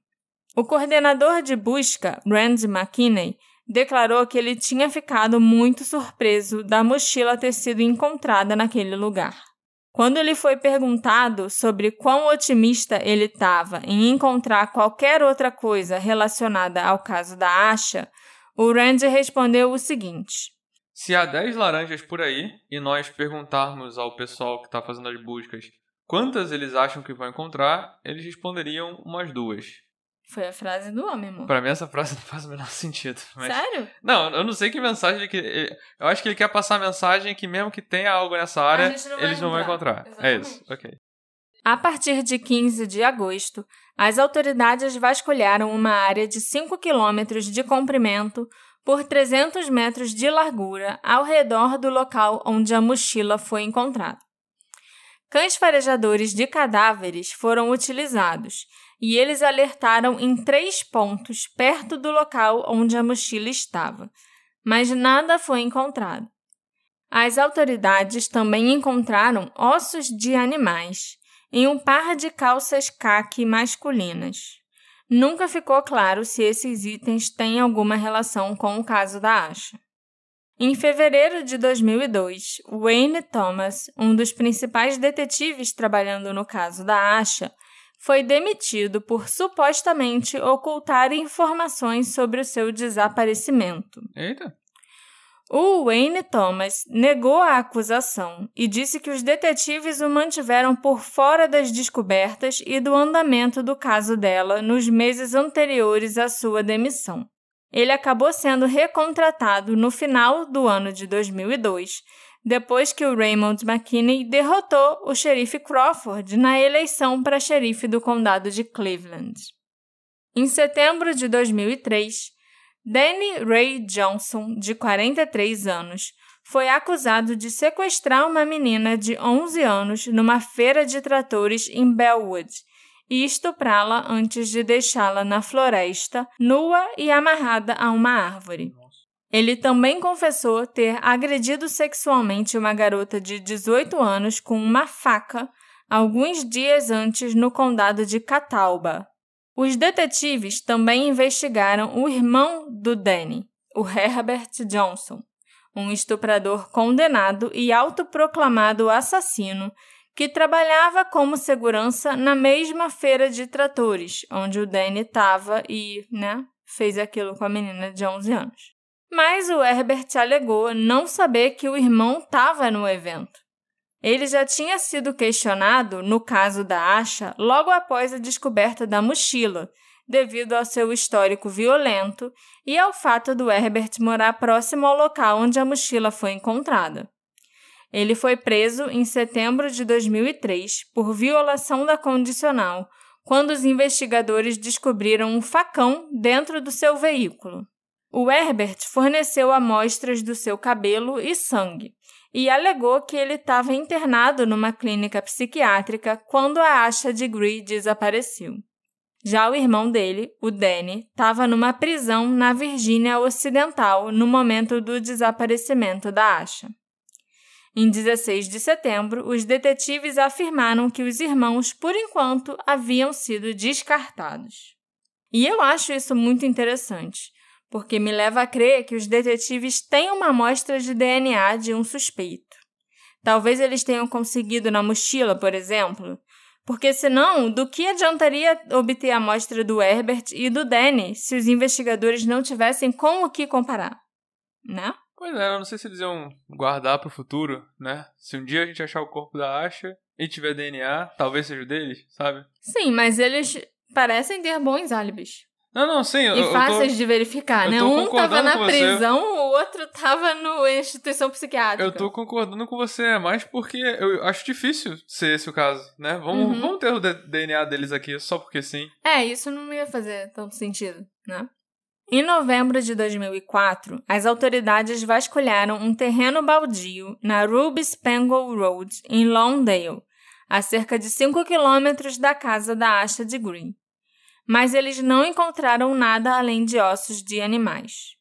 O coordenador de busca, Randy McKinney, declarou que ele tinha ficado muito surpreso da mochila ter sido encontrada naquele lugar. Quando ele foi perguntado sobre quão otimista ele estava em encontrar qualquer outra coisa relacionada ao caso da Asha, o Randy respondeu o seguinte: Se há 10 laranjas por aí e nós perguntarmos ao pessoal que está fazendo as buscas quantas eles acham que vão encontrar, eles responderiam umas duas. Foi a frase do homem, amor. Pra mim essa frase <laughs> não faz o menor sentido. Mas... Sério? Não, eu não sei que mensagem ele que. Eu acho que ele quer passar a mensagem que mesmo que tenha algo nessa área, não eles não vão encontrar. É Exatamente. isso, ok. A partir de 15 de agosto, as autoridades vasculharam uma área de 5 quilômetros de comprimento por 300 metros de largura ao redor do local onde a mochila foi encontrada. cães farejadores de cadáveres foram utilizados e eles alertaram em três pontos perto do local onde a mochila estava, mas nada foi encontrado. As autoridades também encontraram ossos de animais em um par de calças caque masculinas. Nunca ficou claro se esses itens têm alguma relação com o caso da Asha. Em fevereiro de 2002, Wayne Thomas, um dos principais detetives trabalhando no caso da Asha, foi demitido por supostamente ocultar informações sobre o seu desaparecimento. Eita! O Wayne Thomas negou a acusação e disse que os detetives o mantiveram por fora das descobertas e do andamento do caso dela nos meses anteriores à sua demissão. Ele acabou sendo recontratado no final do ano de 2002, depois que o Raymond McKinney derrotou o xerife Crawford na eleição para xerife do condado de Cleveland. Em setembro de 2003, Danny Ray Johnson, de 43 anos, foi acusado de sequestrar uma menina de 11 anos numa feira de tratores em Bellwood e estuprá-la antes de deixá-la na floresta, nua e amarrada a uma árvore. Ele também confessou ter agredido sexualmente uma garota de 18 anos com uma faca alguns dias antes no condado de Catawba, os detetives também investigaram o irmão do Danny, o Herbert Johnson, um estuprador condenado e autoproclamado assassino que trabalhava como segurança na mesma feira de tratores onde o Danny estava e, né, fez aquilo com a menina de 11 anos. Mas o Herbert alegou não saber que o irmão estava no evento. Ele já tinha sido questionado no caso da Asha logo após a descoberta da mochila, devido ao seu histórico violento e ao fato do Herbert morar próximo ao local onde a mochila foi encontrada. Ele foi preso em setembro de 2003 por violação da condicional, quando os investigadores descobriram um facão dentro do seu veículo. O Herbert forneceu amostras do seu cabelo e sangue, e alegou que ele estava internado numa clínica psiquiátrica quando a Asha de Gree desapareceu. Já o irmão dele, o Danny, estava numa prisão na Virgínia Ocidental no momento do desaparecimento da Asha. Em 16 de setembro, os detetives afirmaram que os irmãos, por enquanto, haviam sido descartados. E eu acho isso muito interessante, porque me leva a crer que os detetives têm uma amostra de DNA de um suspeito. Talvez eles tenham conseguido na mochila, por exemplo, porque senão, do que adiantaria obter a amostra do Herbert e do Danny se os investigadores não tivessem com o que comparar, né? Pois é, eu não sei se eles iam guardar para o futuro, né? Se um dia a gente achar o corpo da Asha e tiver DNA, talvez seja o deles, sabe? Sim, mas eles parecem ter bons álibis. Não, não, sim. E eu, fáceis eu tô, de verificar, né? Um tava na prisão, o outro tava na instituição psiquiátrica. eu tô concordando com você, mas porque eu acho difícil ser esse o caso, né? Vamos, Uhum. vamos ter o DNA deles aqui só porque sim. É, isso não ia fazer tanto sentido, né? Em novembro de 2004, as autoridades vasculharam um terreno baldio na Ruby Spangle Road, em Lawndale, a cerca de 5 quilômetros da casa da Asha de Green. Mas eles não encontraram nada além de ossos de animais.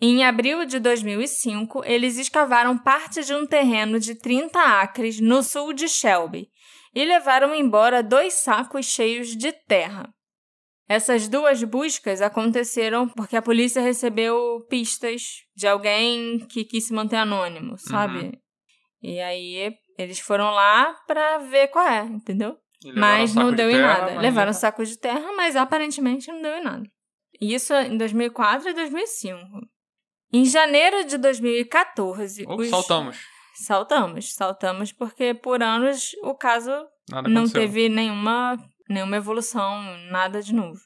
Em abril de 2005, eles escavaram parte de um terreno de 30 acres no sul de Shelby e levaram embora dois sacos cheios de terra. Essas duas buscas aconteceram porque a polícia recebeu pistas de alguém que quis se manter anônimo, sabe? E aí eles foram lá pra ver qual é, entendeu? Mas saco não de deu em nada. mas- Levaram sacos de terra, mas aparentemente não deu em nada. Isso em 2004 e 2005. Em janeiro de 2014, Ou os... saltamos. Saltamos, saltamos porque por anos o caso Nada não aconteceu. teve nenhuma, nenhuma evolução, nada de novo.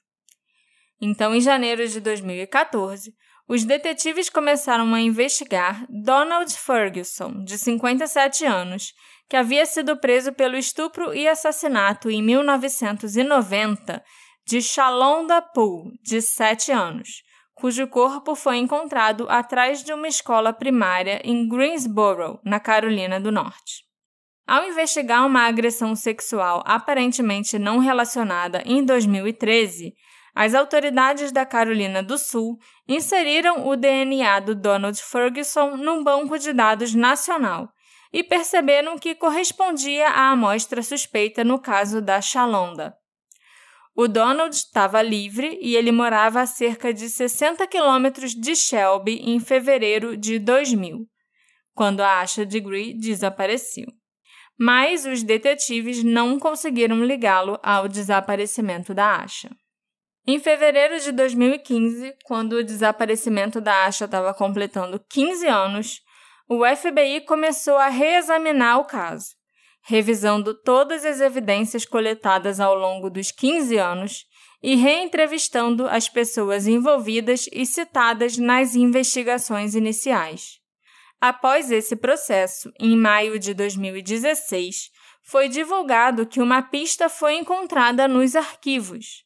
Então, em janeiro de 2014, os detetives começaram a investigar Donald Ferguson, de 57 anos, que havia sido preso pelo estupro e assassinato em 1990 de Shalonda Poole, de 7 anos, cujo corpo foi encontrado atrás de uma escola primária em Greensboro, na Carolina do Norte. Ao investigar uma agressão sexual aparentemente não relacionada em 2013, as autoridades da Carolina do Sul inseriram o DNA do Donald Ferguson num banco de dados nacional e perceberam que correspondia à amostra suspeita no caso da Chalonda. O Donald estava livre e ele morava a cerca de 60 quilômetros de Shelby em fevereiro de 2000, quando a Asha Degree desapareceu. Mas os detetives não conseguiram ligá-lo ao desaparecimento da Asha. Em fevereiro de 2015, quando o desaparecimento da Asha estava completando 15 anos, o FBI começou a reexaminar o caso, revisando todas as evidências coletadas ao longo dos 15 anos e reentrevistando as pessoas envolvidas e citadas nas investigações iniciais. Após esse processo, em maio de 2016, foi divulgado que uma pista foi encontrada nos arquivos.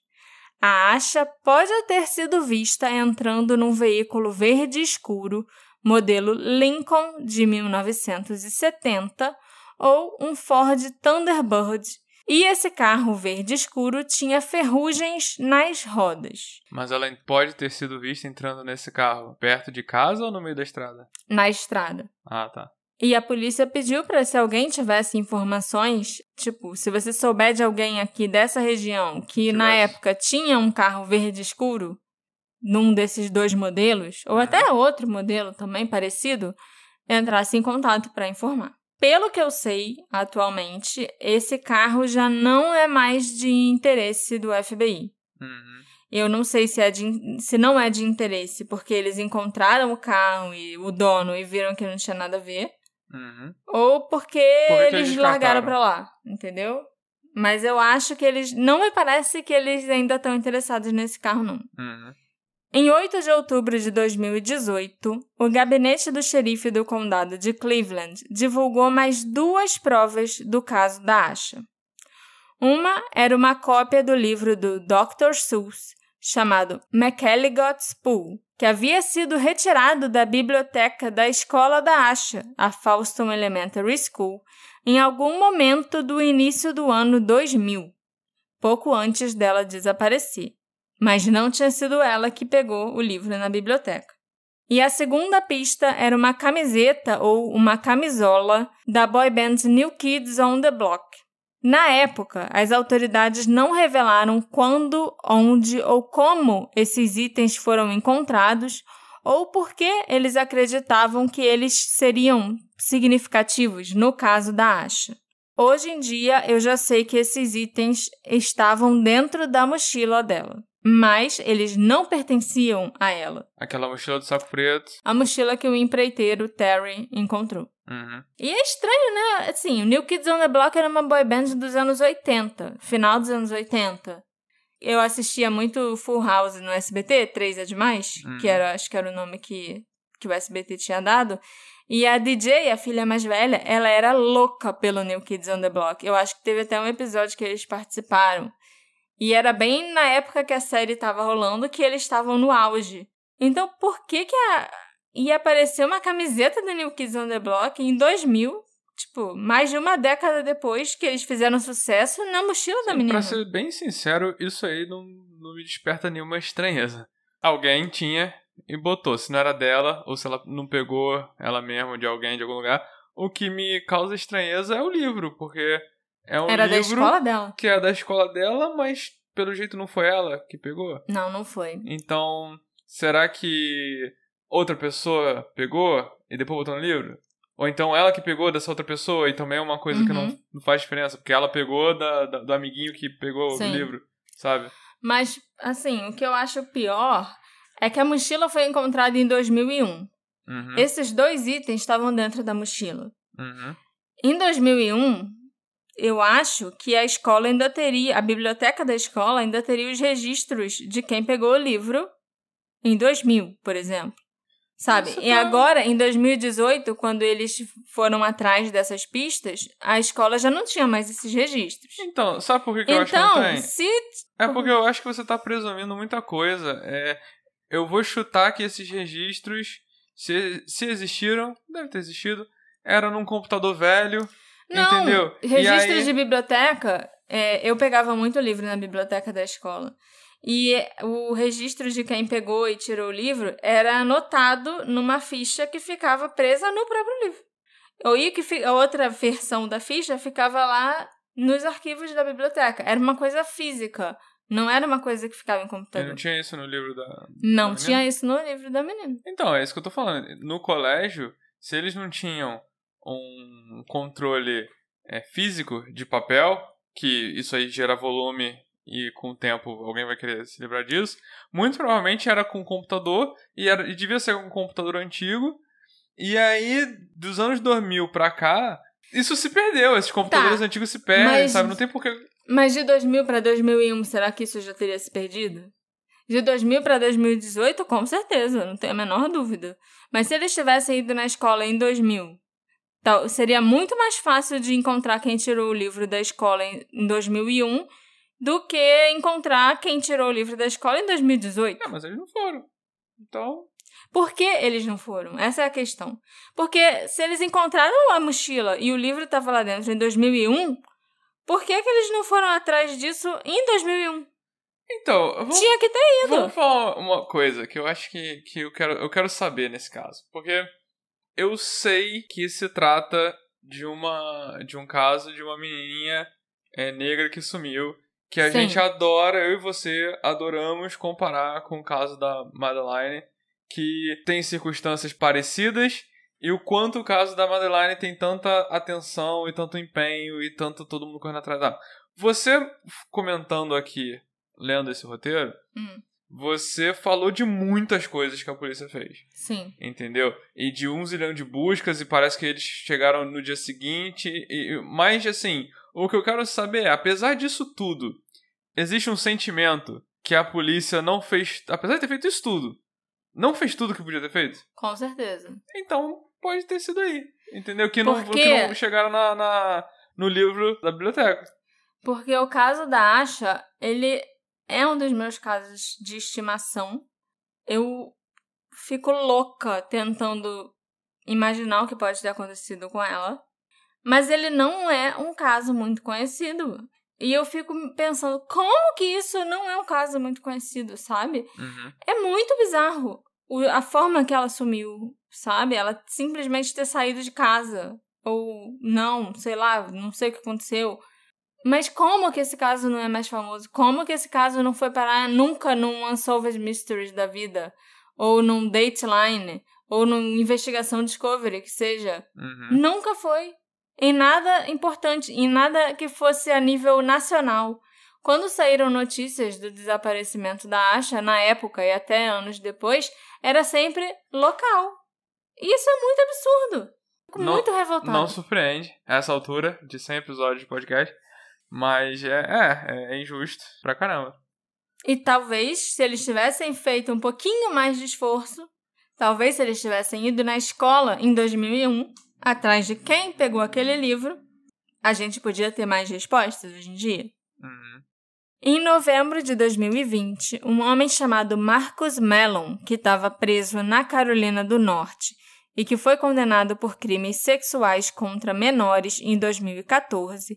A Asha pode ter sido vista entrando num veículo verde escuro, modelo Lincoln de 1970, ou um Ford Thunderbird, e esse carro verde escuro tinha ferrugens nas rodas. Mas ela pode ter sido vista entrando nesse carro perto de casa ou no meio da estrada? Na estrada. Ah, tá. E a polícia pediu para se alguém tivesse informações, tipo, se você souber de alguém aqui dessa região que na época tinha um carro verde escuro, num desses dois modelos, ou até outro modelo também parecido, entrasse em contato para informar. Pelo que eu sei, atualmente, esse carro já não é mais de interesse do FBI. Uhum. Eu não sei se, é de, se não é de interesse porque eles encontraram o carro e o dono e viram que não tinha nada a ver. Uhum. Ou porque eles, eles largaram pra lá, entendeu? Mas eu acho que eles. Não me parece que eles ainda estão interessados nesse carro, não. Uhum. Em 8 de outubro de 2018, o gabinete do xerife do condado de Cleveland divulgou mais duas provas do caso da Asha. Uma era uma cópia do livro do Dr. Seuss, chamado McElligot's Pool, que havia sido retirado da biblioteca da escola da Asha, a Falston Elementary School, em algum momento do início do ano 2000, pouco antes dela desaparecer. Mas não tinha sido ela que pegou o livro na biblioteca. E a segunda pista era uma camiseta ou uma camisola da boy band New Kids on the Block. Na época, as autoridades não revelaram quando, onde ou como esses itens foram encontrados ou por que eles acreditavam que eles seriam significativos no caso da Asha. Hoje em dia, eu já sei que esses itens estavam dentro da mochila dela, mas eles não pertenciam a ela. Aquela mochila do saco preto. A mochila que o empreiteiro Terry encontrou. Uhum. E é estranho, né? Assim, o New Kids on the Block era uma boy band dos anos 80, final dos anos 80. Eu assistia muito Full House no SBT, 3 é demais, Uhum. que era, acho que era o nome que, que o SBT tinha dado. E a DJ, a filha mais velha, ela era louca pelo New Kids on the Block. Eu acho que teve até um episódio que eles participaram. E era bem na época que a série estava rolando que eles estavam no auge. Então, por que que a... ia aparecer uma camiseta do New Kids on the Block em 2000, tipo, mais de uma década depois que eles fizeram sucesso na mochila da menina? Pra ser bem sincero, isso aí não, não me desperta nenhuma estranheza. Alguém tinha e botou. Se não era dela, ou se ela não pegou ela mesma de alguém de algum lugar. O que me causa estranheza é o livro, porque é um Era da escola dela? que é da escola dela, mas pelo jeito não foi ela que pegou. Não, não foi. Então, será que outra pessoa pegou e depois botou no livro? Ou então ela que pegou dessa outra pessoa e também é uma coisa que não, Uhum. não faz diferença, porque ela pegou da, da- do amiguinho que pegou Sim. o livro, sabe? Mas, assim, o que eu acho pior é que a mochila foi encontrada em 2001. Uhum, Esses dois itens estavam dentro da mochila. uhum. Em 2001, eu acho que a escola ainda teria, a biblioteca da escola ainda teria os registros de quem pegou o livro em 2000, por exemplo. Sabe? E tá- agora, em 2018, quando eles foram atrás dessas pistas, a escola já não tinha mais esses registros. Então, sabe por que, que eu acho que não Então, tem? se É porque eu acho que você tá presumindo muita coisa. É, eu vou chutar que esses registros, se, se existiram, deve ter existido, eram num computador velho Não, entendeu? E registro aí- de biblioteca, é, eu pegava muito livro na biblioteca da escola. E o registro de quem pegou e tirou o livro era anotado numa ficha que ficava presa no próprio livro. Ou que a outra versão da ficha ficava lá nos arquivos da biblioteca. Era uma coisa física, não era uma coisa que ficava em computador. não tinha isso no livro da. Não da tinha menina? isso no livro da menina. Então, é isso que eu tô falando. No colégio, se eles não tinham um controle é, físico de papel, que isso aí gera volume e com o tempo alguém vai querer se livrar disso, muito provavelmente era com computador e, era, e devia ser um computador antigo. E aí, dos anos 2000 pra cá, isso se perdeu. Esses computadores antigos se perdem, Tá. mas- sabe? Não tem porquê. Mas de 2000 para 2001, será que isso já teria se perdido? De 2000 para 2018, com certeza, não tenho a menor dúvida. Mas se eles tivessem ido na escola em 2000, tal, seria muito mais fácil de encontrar quem tirou o livro da escola em em 2001 do que encontrar quem tirou o livro da escola em 2018. Não, mas eles não foram. Então, Por que eles não foram? Essa é a questão. Porque se eles encontraram a mochila e o livro estava lá dentro em 2001, por que, que eles não foram atrás disso em 2001? então eu vou, Tinha que ter ido. Vamos falar uma coisa que eu acho que, que eu, quero, eu quero saber nesse caso. Porque eu sei que se trata de uma de um caso de uma menininha é, negra que sumiu. Que a Sim. gente adora, eu e você adoramos comparar com o caso da Madeline, que tem circunstâncias parecidas, e o quanto o caso da Madeline tem tanta atenção e tanto empenho e tanto todo mundo correndo atrás dela. Você comentando aqui, lendo esse roteiro, Hum, você falou de muitas coisas que a polícia fez, sim. entendeu? E de um zilhão de buscas, e parece que eles chegaram no dia seguinte. E, mas, assim, o que eu quero saber é, apesar disso tudo, existe um sentimento que a polícia não fez. Apesar de ter feito isso tudo, não fez tudo que podia ter feito? Com certeza. Então, pode ter sido aí. Entendeu? Que não, que não chegaram na, na- no livro da biblioteca. Porque o caso da Asha, ele é um dos meus casos de estimação. Eu fico louca tentando imaginar o que pode ter acontecido com ela. Mas ele não é um caso muito conhecido. E eu fico pensando, como que isso não é um caso muito conhecido, sabe? Uhum. É muito bizarro a forma que ela sumiu, sabe? Ela simplesmente ter saído de casa. Ou não, sei lá, não sei o que aconteceu. Mas como que esse caso não é mais famoso? Como que esse caso não foi parar nunca num Unsolved Mysteries da vida? Ou num Dateline? Ou numa Investigação Discovery, que seja? Uhum. Nunca foi. Em nada importante, em nada que fosse a nível nacional. Quando saíram notícias do desaparecimento da Asha, na época e até anos depois, era sempre local. E isso é muito absurdo. Fico Não- muito revoltada. Não surpreende a essa altura de 100 episódios de podcast. Mas é, é, é injusto pra caramba. E talvez, se eles tivessem feito um pouquinho mais de esforço, talvez se eles tivessem ido na escola em 2001, atrás de quem pegou aquele livro, a gente podia ter mais respostas hoje em dia. Uhum. Em novembro de 2020, um homem chamado Marcus Mellon, que estava preso na Carolina do Norte e que foi condenado por crimes sexuais contra menores em 2014,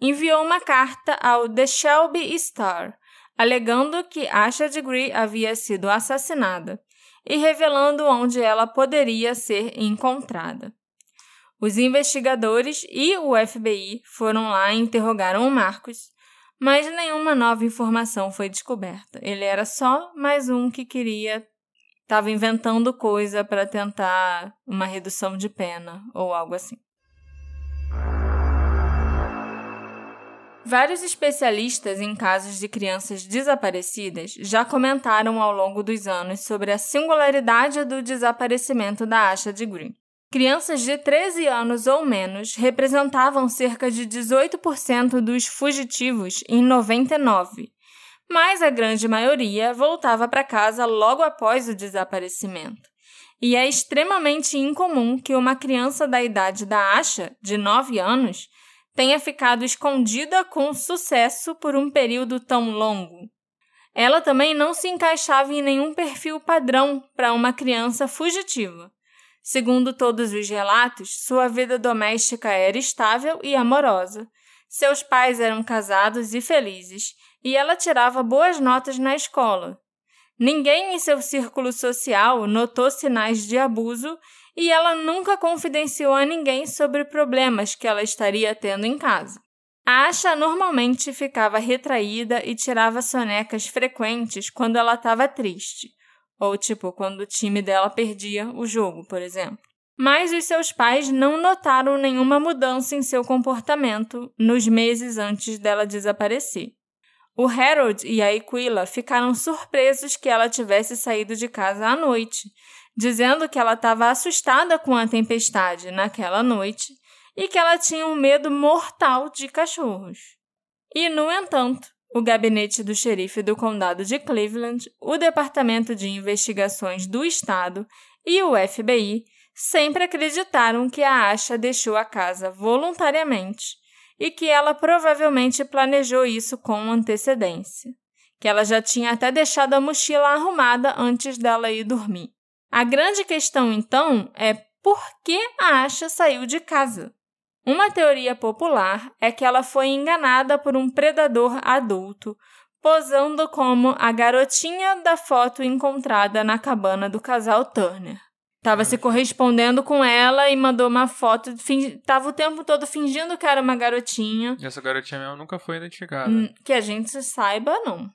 enviou uma carta ao The Shelby Star, alegando que Asha Degree havia sido assassinada e revelando onde ela poderia ser encontrada. Os investigadores e o FBI foram lá e interrogaram o Marcos, mas nenhuma nova informação foi descoberta. Ele era só mais um que queria. estava inventando coisa para tentar uma redução de pena ou algo assim. Vários especialistas em casos de crianças desaparecidas já comentaram ao longo dos anos sobre a singularidade do desaparecimento da Asha de Green. Crianças de 13 anos ou menos representavam cerca de 18% dos fugitivos em 99, mas a grande maioria voltava para casa logo após o desaparecimento. E é extremamente incomum que uma criança da idade da Asha, de 9 anos, tenha ficado escondida com sucesso por um período tão longo. Ela também não se encaixava em nenhum perfil padrão para uma criança fugitiva. Segundo todos os relatos, sua vida doméstica era estável e amorosa. Seus pais eram casados e felizes, e ela tirava boas notas na escola. Ninguém em seu círculo social notou sinais de abuso e ela nunca confidenciou a ninguém sobre problemas que ela estaria tendo em casa. A Asha normalmente ficava retraída e tirava sonecas frequentes quando ela estava triste, ou tipo quando o time dela perdia o jogo, por exemplo. Mas os seus pais não notaram nenhuma mudança em seu comportamento nos meses antes dela desaparecer. O Harold e a Aquila ficaram surpresos que ela tivesse saído de casa à noite, dizendo que ela estava assustada com a tempestade naquela noite e que ela tinha um medo mortal de cachorros. E, no entanto, o gabinete do xerife do condado de Cleveland, o Departamento de Investigações do Estado e o FBI sempre acreditaram que a Asha deixou a casa voluntariamente e que ela provavelmente planejou isso com antecedência, que ela já tinha até deixado a mochila arrumada antes dela ir dormir. A grande questão então é por que a Asha saiu de casa? Uma teoria popular é que ela foi enganada por um predador adulto, posando como a garotinha da foto encontrada na cabana do casal Turner. Tava se correspondendo com ela e mandou uma foto. Fin... Tava o tempo todo fingindo que era uma garotinha. E essa garotinha mesmo nunca foi identificada. Hum, que a gente saiba, não.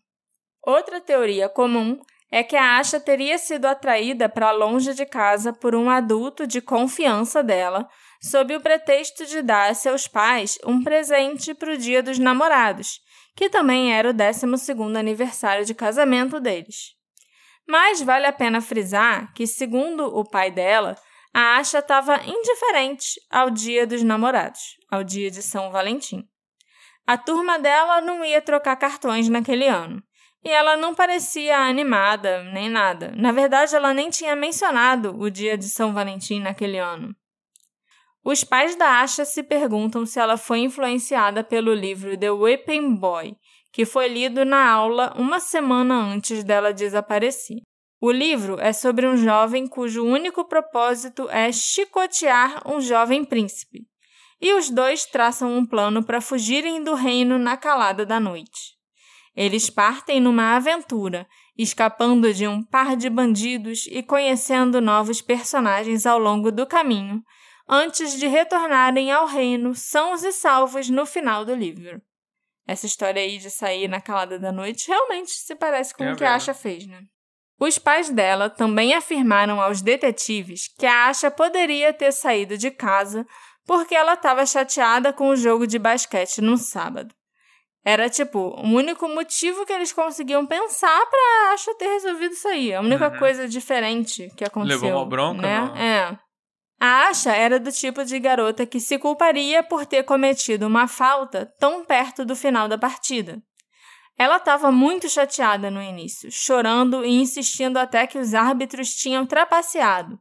Outra teoria comum é que a Asha teria sido atraída para longe de casa por um adulto de confiança dela, sob o pretexto de dar a seus pais um presente para o Dia dos Namorados, que também era o 12 aniversário de casamento deles. Mas vale a pena frisar que, segundo o pai dela, a Asha estava indiferente ao dia dos namorados, ao dia de São Valentim. A turma dela não ia trocar cartões naquele ano. E ela não parecia animada, nem nada. Na verdade, ela nem tinha mencionado o dia de São Valentim naquele ano. Os pais da Asha se perguntam se ela foi influenciada pelo livro The Whipping Boy, que foi lido na aula uma semana antes dela desaparecer. O livro é sobre um jovem cujo único propósito é chicotear um jovem príncipe. E os dois traçam um plano para fugirem do reino na calada da noite. Eles partem numa aventura, escapando de um par de bandidos e conhecendo novos personagens ao longo do caminho, antes de retornarem ao reino sãos e salvos no final do livro. Essa história aí de sair na calada da noite realmente se parece com é o que a Asha fez, né? Os pais dela também afirmaram aos detetives que a Asha poderia ter saído de casa porque ela estava chateada com o jogo de basquete no sábado. Era tipo o único motivo que eles conseguiam pensar para Asha ter resolvido sair. A única uhum. coisa diferente que aconteceu. Levou uma bronca, né? Não. É. A Asha era do tipo de garota que se culparia por ter cometido uma falta tão perto do final da partida. Ela estava muito chateada no início, chorando e insistindo até que os árbitros tinham trapaceado.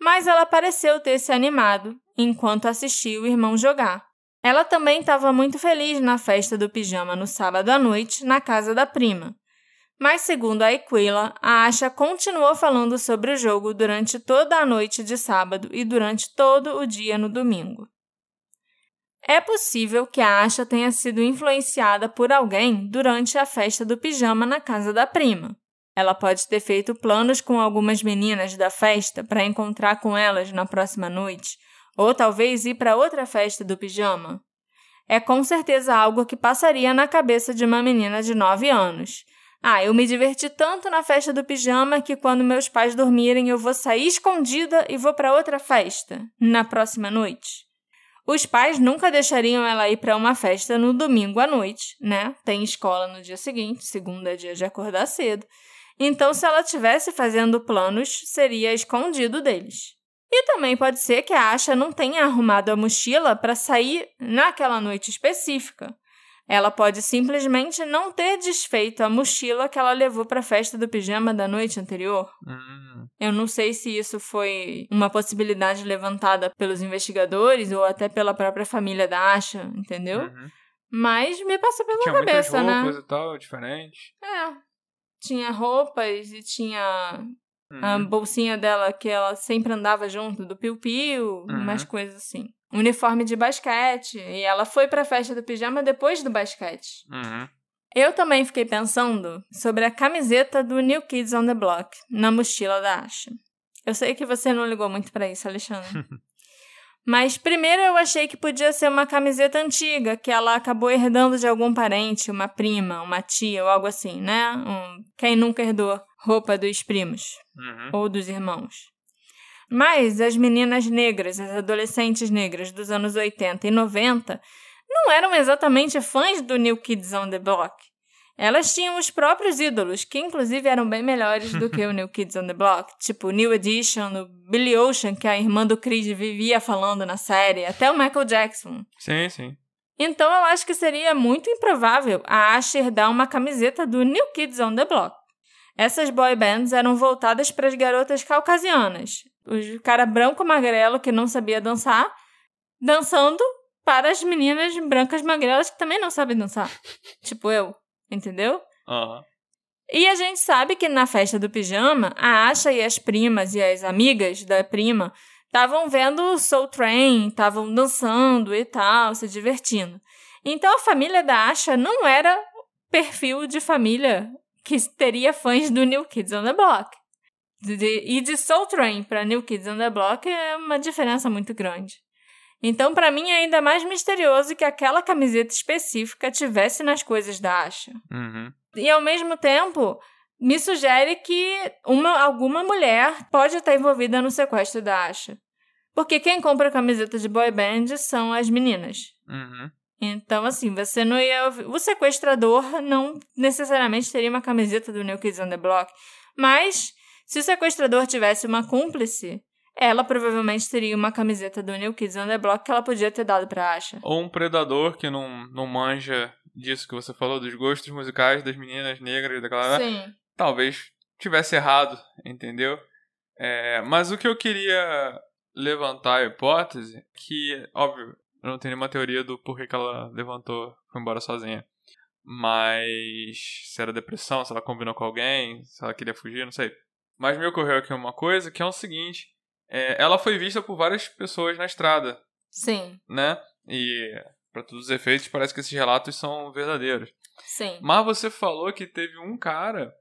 Mas ela pareceu ter se animado enquanto assistia o irmão jogar. Ela também estava muito feliz na festa do pijama no sábado à noite, na casa da prima. Mas, segundo a Aquila, a Asha continuou falando sobre o jogo durante toda a noite de sábado e durante todo o dia no domingo. É possível que a Asha tenha sido influenciada por alguém durante a festa do pijama na casa da prima. Ela pode ter feito planos com algumas meninas da festa para encontrar com elas na próxima noite, ou talvez ir para outra festa do pijama. É com certeza algo que passaria na cabeça de uma menina de 9 anos ah, eu me diverti tanto na festa do pijama que quando meus pais dormirem eu vou sair escondida e vou para outra festa na próxima noite. Os pais nunca deixariam ela ir para uma festa no domingo à noite, né? Tem escola no dia seguinte, segunda é dia de acordar cedo. Então, se ela tivesse fazendo planos, seria escondido deles. E também pode ser que a Asha não tenha arrumado a mochila para sair naquela noite específica. Ela pode simplesmente não ter desfeito a mochila que ela levou para a festa do pijama da noite anterior. Uhum. Eu não sei se isso foi uma possibilidade levantada pelos investigadores ou até pela própria família da Asha, entendeu? Uhum. Mas me passou pela tinha cabeça, muitas né? roupas e tal, diferente. É. Tinha roupas e tinha Uhum. A bolsinha dela que ela sempre andava junto, do piu-piu, Uhum. umas coisas assim. Uniforme de basquete. E ela foi pra festa do pijama depois do basquete. Uhum. Eu também fiquei pensando sobre a camiseta do New Kids on the Block na mochila da Asha. Eu sei que você não ligou muito pra isso, Alexandre. <laughs> Mas primeiro eu achei que podia ser uma camiseta antiga que ela acabou herdando de algum parente, uma prima, uma tia ou algo assim, né? Um, quem nunca herdou roupa dos primos Uhum. ou dos irmãos. Mas as meninas negras, as adolescentes negras dos anos 80 e 90, não eram exatamente fãs do New Kids on the Block. Elas tinham os próprios ídolos, que inclusive eram bem melhores do que o New Kids on the Block, <laughs> tipo New Edition, o Billy Ocean, que a irmã do Creed vivia falando na série, até o Michael Jackson. Sim, sim. Então eu acho que seria muito improvável a Asher dar uma camiseta do New Kids on the Block. Essas boy bands eram voltadas para as garotas caucasianas, os cara branco magrelo que não sabia dançar, dançando para as meninas brancas magrelas que também não sabem dançar. <laughs> tipo eu, entendeu? E a gente sabe que na festa do pijama, a Asha e as primas e as amigas da prima estavam vendo o Soul Train, estavam dançando e tal, se divertindo. Então a família da Asha não era perfil de família que teria fãs do New Kids on the Block. De- e de Soul Train para New Kids on the Block é uma diferença muito grande. Então, para mim, é ainda mais misterioso que aquela camiseta específica tivesse nas coisas da Asha. Uhum. E ao mesmo tempo, me sugere que uma, alguma mulher pode estar envolvida no sequestro da Asha. Porque quem compra camiseta de boy band são as meninas. Uhum. Então, assim, você não ia. ouvir- O sequestrador não necessariamente teria uma camiseta do New Kids on the Block. Mas, se o sequestrador tivesse uma cúmplice, ela provavelmente teria uma camiseta do New Kids on the Block que ela podia ter dado pra Asha. Ou um predador que não, não manja disso que você falou, dos gostos musicais das meninas negras daquela Sim. talvez tivesse errado, entendeu? É, mas o que eu queria levantar a hipótese, que, óbvio, eu não tenho nenhuma teoria do porquê que ela levantou, foi embora sozinha. Mas se era depressão, se ela combinou com alguém, se ela queria fugir, não sei. Mas me ocorreu aqui uma coisa, que é o seguinte, é, ela foi vista por várias pessoas na estrada, Sim. né? E, para todos os efeitos, parece que esses relatos são verdadeiros. Sim. Mas você falou que teve um cara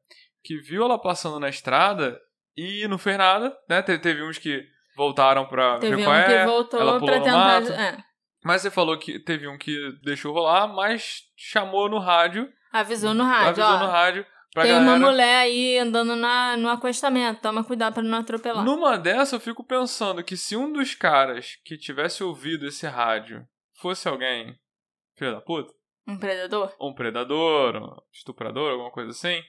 que viu ela passando na estrada e não fez nada, né? Teve, teve uns que voltaram pra Teve ver um qual que é. voltou ela pulou pra tentar. É. Mas você falou que teve um que deixou rolar, mas chamou no rádio, Avisou no rádio, avisou ó. no rádio pra tem galera. uma mulher aí andando na, no acostamento. Toma cuidado pra não atropelar. Numa dessa, eu fico pensando que se um dos caras que tivesse ouvido esse rádio fosse alguém, filho da puta, Um predador? um predador, um estuprador, alguma coisa assim,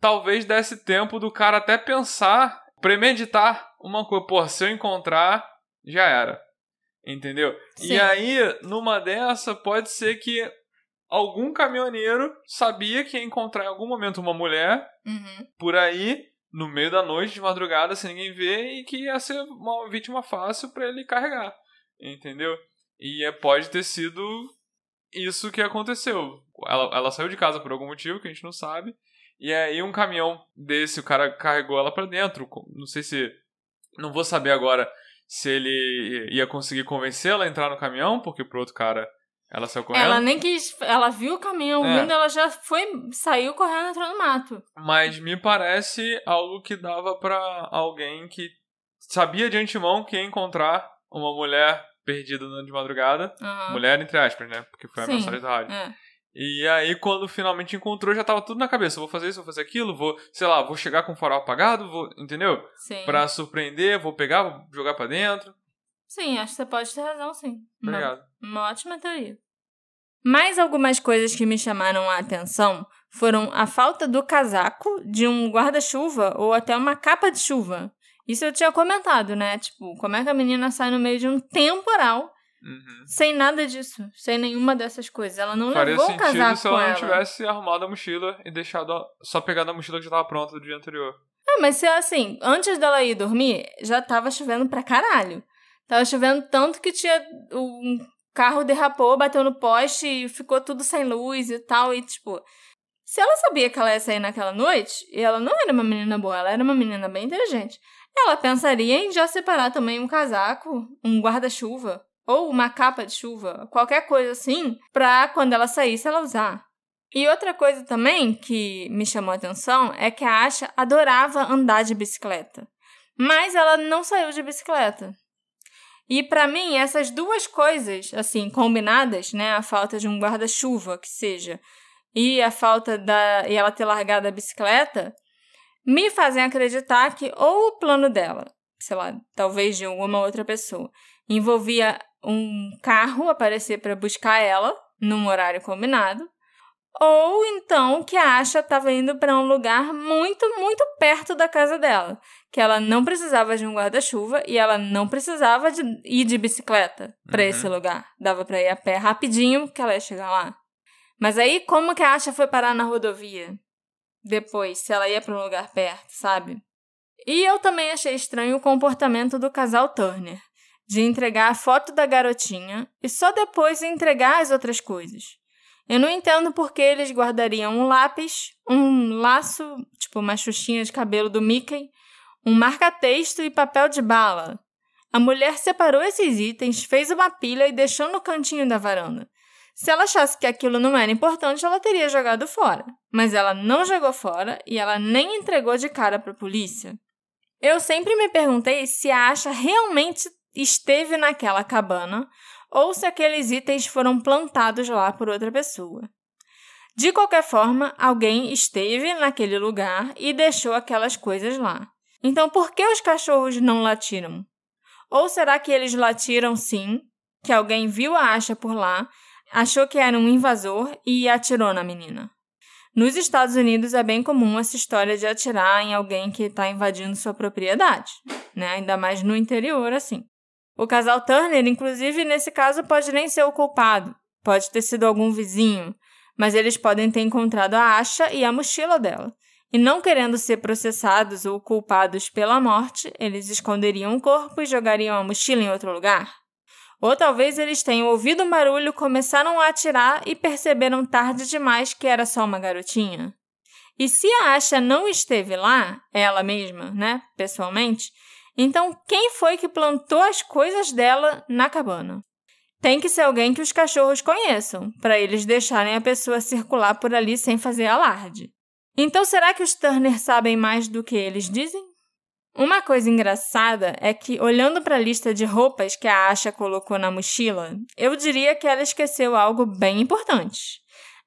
talvez desse tempo do cara até pensar, premeditar uma coisa. Pô, se eu encontrar, já era. Entendeu? Sim. E aí, numa dessa, pode ser que algum caminhoneiro sabia que ia encontrar em algum momento uma mulher Uhum. por aí, no meio da noite, de madrugada, sem ninguém ver, e que ia ser uma vítima fácil pra ele carregar. Entendeu? E é, pode ter sido isso que aconteceu. Ela, ela saiu de casa por algum motivo que a gente não sabe. E aí um caminhão desse, o cara carregou ela pra dentro. Não sei se. Não vou saber agora se ele ia conseguir convencê-la a entrar no caminhão, porque pro outro cara ela saiu correndo. Ela nem quis. Ela viu o caminhão É. vindo, ela já foi. Saiu correndo e entrou no mato. Mas me parece algo que dava pra alguém que sabia de antemão que ia encontrar uma mulher perdida de madrugada. Aham. Mulher, entre aspas, né? Porque foi a Sim. mensagem da rádio. É. E aí, quando finalmente encontrou, já tava tudo na cabeça. Vou fazer isso, vou fazer aquilo, vou, sei lá, vou chegar com o farol apagado, vou, entendeu? Sim. Pra surpreender, vou pegar, vou jogar pra dentro. Sim, acho que você pode ter razão, sim. Uma- Obrigado. Uma ótima teoria. Mais algumas coisas que me chamaram a atenção foram a falta do casaco, de um guarda-chuva ou até uma capa de chuva. Isso eu tinha comentado, né? Tipo, como é que a menina sai no meio de um temporal Uhum. sem nada disso, sem nenhuma dessas coisas? Ela não Faria levou o sentido casaco se com ela não ela. tivesse arrumado a mochila e deixado a- só pegado a mochila que já tava pronta do dia anterior. É, mas se assim, antes dela ir dormir, já tava chovendo pra caralho. Tava chovendo tanto que tinha. Um carro derrapou, bateu no poste e ficou tudo sem luz e tal. E, tipo, Se ela sabia que ela ia sair naquela noite, e ela não era uma menina boa, ela era uma menina bem inteligente, ela pensaria em já separar também um casaco, um guarda-chuva, ou uma capa de chuva, qualquer coisa assim, pra quando ela saísse ela usar. E outra coisa também que me chamou a atenção é que a Asha adorava andar de bicicleta, mas ela não saiu de bicicleta. E para mim, essas duas coisas, assim, combinadas, né, a falta de um guarda-chuva que seja, e a falta da e ela ter largado a bicicleta, me fazem acreditar que ou o plano dela, sei lá, talvez de alguma outra pessoa, envolvia um carro aparecer para buscar ela num horário combinado, ou então que a Asha estava indo para um lugar muito, muito perto da casa dela, que ela não precisava de um guarda-chuva e ela não precisava de ir de bicicleta para uhum. esse lugar. Dava para ir a pé rapidinho que ela ia chegar lá. Mas aí como que a Asha foi parar na rodovia? Depois, se ela ia para um lugar perto, sabe? E eu também achei estranho o comportamento do casal Turner, de entregar a foto da garotinha e só depois entregar as outras coisas. Eu não entendo por que eles guardariam um lápis, um laço, tipo uma xuxinha de cabelo do Mickey, um marca-texto e papel de bala. A mulher separou esses itens, fez uma pilha e deixou no cantinho da varanda. Se ela achasse que aquilo não era importante, ela teria jogado fora. Mas ela não jogou fora e ela nem entregou de cara para a polícia. Eu sempre me perguntei se a Asha realmente esteve naquela cabana ou se aqueles itens foram plantados lá por outra pessoa. De qualquer forma, alguém esteve naquele lugar e deixou aquelas coisas lá. Então, por que os cachorros não latiram? Ou será que eles latiram sim, que alguém viu a acha por lá, achou que era um invasor e atirou na menina? Nos Estados Unidos é bem comum essa história de atirar em alguém que está invadindo sua propriedade, né? Ainda mais no interior, assim. O casal Turner, inclusive, nesse caso, pode nem ser o culpado. Pode ter sido algum vizinho, mas eles podem ter encontrado a acha e a mochila dela. E não querendo ser processados ou culpados pela morte, eles esconderiam o corpo e jogariam a mochila em outro lugar. Ou talvez eles tenham ouvido um barulho, começaram a atirar e perceberam tarde demais que era só uma garotinha. E se a Asha não esteve lá, ela mesma, né, pessoalmente, então, quem foi que plantou as coisas dela na cabana? Tem que ser alguém que os cachorros conheçam, para eles deixarem a pessoa circular por ali sem fazer alarde. Então, será que os Turner sabem mais do que eles dizem? Uma coisa engraçada é que, olhando para a lista de roupas que a Asha colocou na mochila, eu diria que ela esqueceu algo bem importante.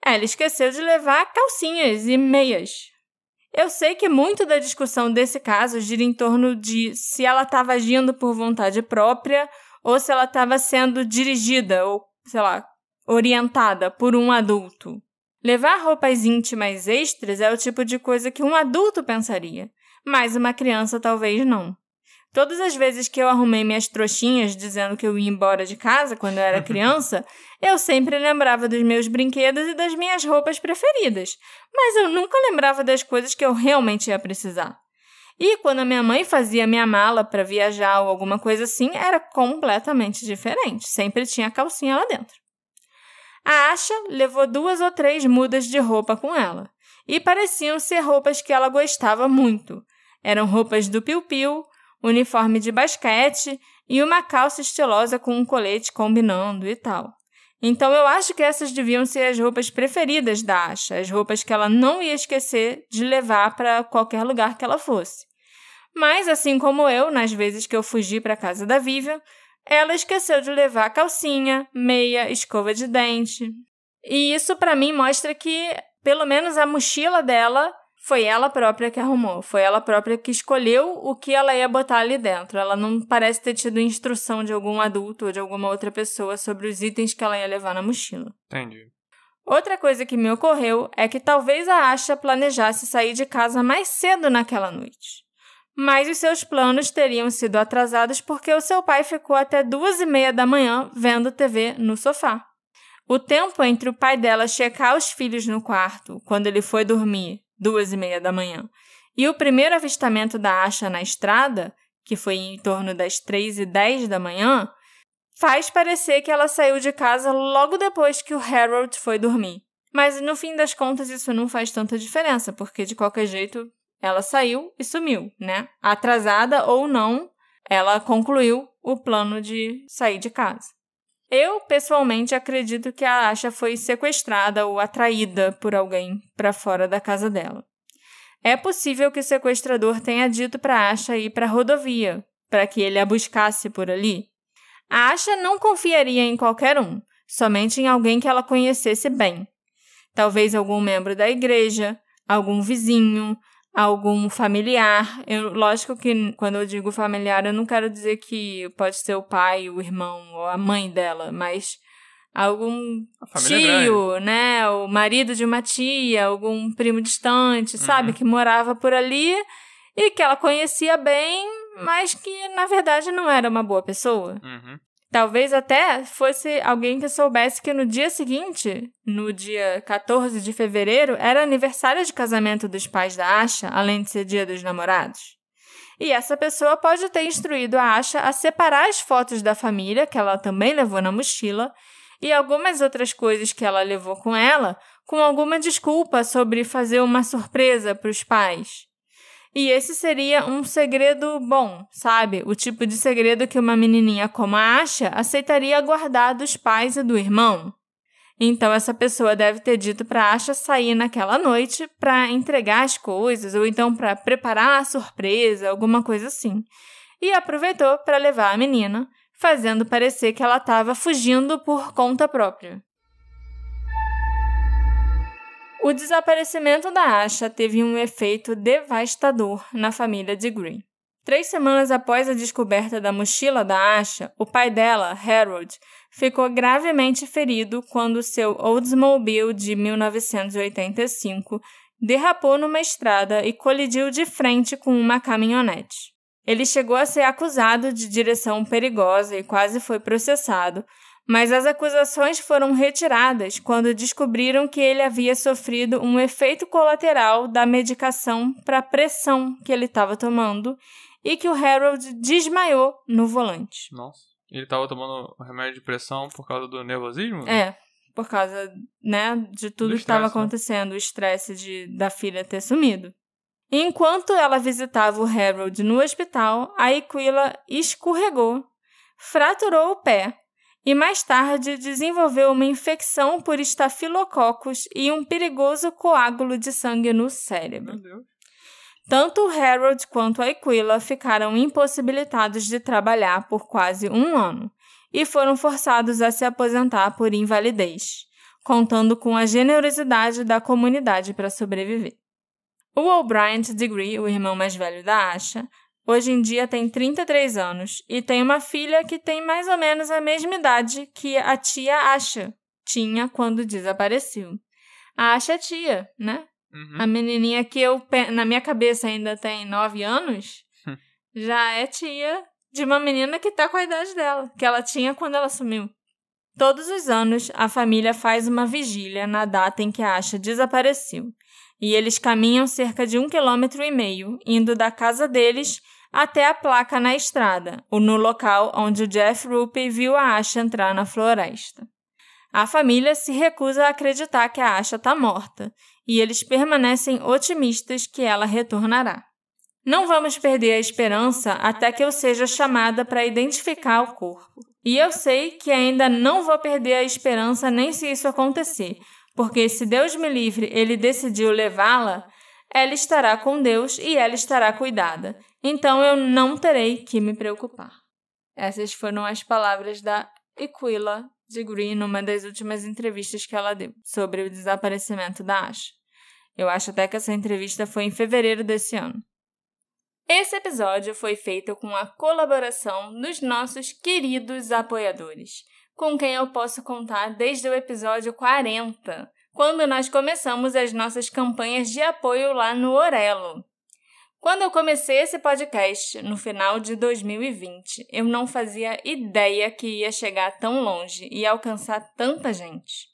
Ela esqueceu de levar calcinhas e meias, eu sei que muito da discussão desse caso gira em torno de se ela estava agindo por vontade própria ou se ela estava sendo dirigida ou, sei lá, orientada por um adulto. Levar roupas íntimas extras é o tipo de coisa que um adulto pensaria, mas uma criança talvez não. Todas as vezes que eu arrumei minhas trouxinhas dizendo que eu ia embora de casa quando eu era <laughs> criança, eu sempre lembrava dos meus brinquedos e das minhas roupas preferidas, mas eu nunca lembrava das coisas que eu realmente ia precisar. E quando a minha mãe fazia minha mala para viajar ou alguma coisa assim, era completamente diferente. Sempre tinha calcinha lá dentro. A Asha levou duas ou três mudas de roupa com ela, e pareciam ser roupas que ela gostava muito. Eram roupas do Piu Piu, uniforme de basquete e uma calça estilosa com um colete combinando e tal. Então eu acho que essas deviam ser as roupas preferidas da Asha, as roupas que ela não ia esquecer de levar para qualquer lugar que ela fosse. Mas, assim como eu, nas vezes que eu fugi para casa da Vivian, ela esqueceu de levar calcinha, meia, escova de dente. E isso para mim mostra que, pelo menos a mochila dela foi ela própria que arrumou, foi ela própria que escolheu o que ela ia botar ali dentro. Ela não parece ter tido instrução de algum adulto ou de alguma outra pessoa sobre os itens que ela ia levar na mochila. Entendi. Outra coisa que me ocorreu é que talvez a Asha planejasse sair de casa mais cedo naquela noite. Mas os seus planos teriam sido atrasados porque o seu pai ficou até duas e meia da manhã vendo TV no sofá. O tempo entre o pai dela checar os filhos no quarto, quando ele foi dormir, duas e meia da manhã. E o primeiro avistamento da Asha na estrada, que foi em torno das três e dez da manhã, faz parecer que ela saiu de casa logo depois que o Harold foi dormir. Mas no fim das contas isso não faz tanta diferença, porque de qualquer jeito ela saiu e sumiu, né? Atrasada ou não, ela concluiu o plano de sair de casa. Eu, pessoalmente, acredito que a Asha foi sequestrada ou atraída por alguém para fora da casa dela. É possível que o sequestrador tenha dito para Asha ir para a rodovia, para que ele a buscasse por ali. A Asha não confiaria em qualquer um, somente em alguém que ela conhecesse bem. Talvez algum membro da igreja, algum vizinho, algum familiar. Eu, lógico que quando eu digo familiar, eu não quero dizer que pode ser o pai, o irmão ou a mãe dela, mas algum tio, grande. né? O marido de uma tia, algum primo distante, uhum. sabe? Que morava por ali e que ela conhecia bem, mas que na verdade não era uma boa pessoa. Uhum. Talvez até fosse alguém que soubesse que no dia seguinte, no dia 14 de fevereiro, era aniversário de casamento dos pais da Asha, além de ser dia dos namorados. E essa pessoa pode ter instruído a Asha a separar as fotos da família, que ela também levou na mochila, e algumas outras coisas que ela levou com ela, com alguma desculpa sobre fazer uma surpresa para os pais. E esse seria um segredo bom, sabe? O tipo de segredo que uma menininha como a Asha aceitaria guardar dos pais e do irmão. Então essa pessoa deve ter dito para Asha sair naquela noite para entregar as coisas ou então para preparar a surpresa, alguma coisa assim. E aproveitou para levar a menina, fazendo parecer que ela estava fugindo por conta própria. O desaparecimento da Asha teve um efeito devastador na família de Green. Três semanas após a descoberta da mochila da Asha, o pai dela, Harold, ficou gravemente ferido quando seu Oldsmobile de 1985 derrapou numa estrada e colidiu de frente com uma caminhonete. Ele chegou a ser acusado de direção perigosa e quase foi processado, mas as acusações foram retiradas quando descobriram que ele havia sofrido um efeito colateral da medicação para pressão que ele estava tomando e que o Harold desmaiou no volante. Nossa. Ele estava tomando remédio de pressão por causa do nervosismo? É, por causa, né, de tudo do que estava né? acontecendo, o estresse de da filha ter sumido. Enquanto ela visitava o Harold no hospital, a Aquila escorregou, fraturou o pé e mais tarde desenvolveu uma infecção por estafilococos e um perigoso coágulo de sangue no cérebro. Tanto Harold quanto Aquila ficaram impossibilitados de trabalhar por quase um ano e foram forçados a se aposentar por invalidez, contando com a generosidade da comunidade para sobreviver. O O'Brien Degree, o irmão mais velho da Asha, Hoje em dia tem 33 anos e tem uma filha que tem mais ou menos a mesma idade que a tia Asha tinha quando desapareceu. A Asha é tia, né? Uhum. A menininha que eu, na minha cabeça ainda tem 9 anos, hum. já é tia de uma menina que tá com a idade dela, que ela tinha quando ela sumiu. Todos os anos, a família faz uma vigília na data em que a Asha desapareceu. E eles caminham cerca de um quilômetro e meio, indo da casa deles até a placa na estrada, ou no local onde o Jeff Rupe viu a Asha entrar na floresta. A família se recusa a acreditar que a Asha está morta, e eles permanecem otimistas que ela retornará. Não vamos perder a esperança até que eu seja chamada para identificar o corpo. E eu sei que ainda não vou perder a esperança nem se isso acontecer, porque se Deus me livre, ele decidiu levá-la, ela estará com Deus e ela estará cuidada. Então eu não terei que me preocupar. Essas foram as palavras da Equila de Green numa das últimas entrevistas que ela deu sobre o desaparecimento da Asha. Eu acho até que essa entrevista foi em fevereiro desse ano. Esse episódio foi feito com a colaboração dos nossos queridos apoiadores, com quem eu posso contar desde o episódio 40, quando nós começamos as nossas campanhas de apoio lá no Orelo. Quando eu comecei esse podcast, no final de 2020, eu não fazia ideia que ia chegar tão longe e alcançar tanta gente.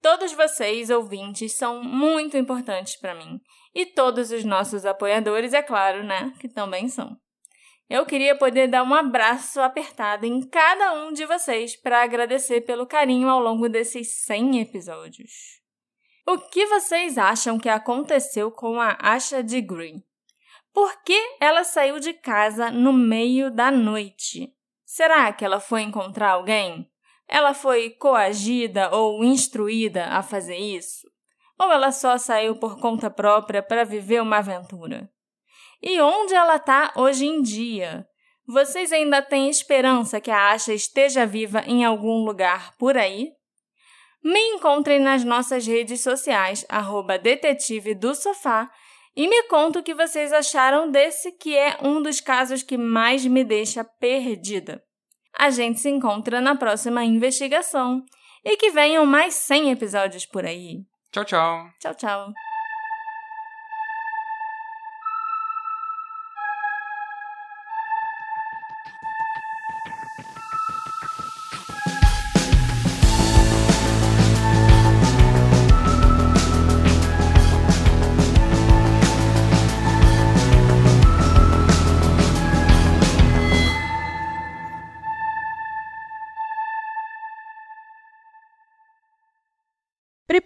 Todos vocês, ouvintes, são muito importantes para mim. E todos os nossos apoiadores, é claro, né? Que também são. Eu queria poder dar um abraço apertado em cada um de vocês para agradecer pelo carinho ao longo desses 100 episódios. O que vocês acham que aconteceu com a Asha de Green? Por que ela saiu de casa no meio da noite? Será que ela foi encontrar alguém? Ela foi coagida ou instruída a fazer isso? Ou ela só saiu por conta própria para viver uma aventura? E onde ela está hoje em dia? Vocês ainda têm esperança que a Asha esteja viva em algum lugar por aí? Me encontrem nas nossas redes sociais, arroba detetive do sofá, e me conta o que vocês acharam desse que é um dos casos que mais me deixa perdida. A gente se encontra na próxima investigação e que venham mais 100 episódios por aí. Tchau, tchau. Tchau, tchau.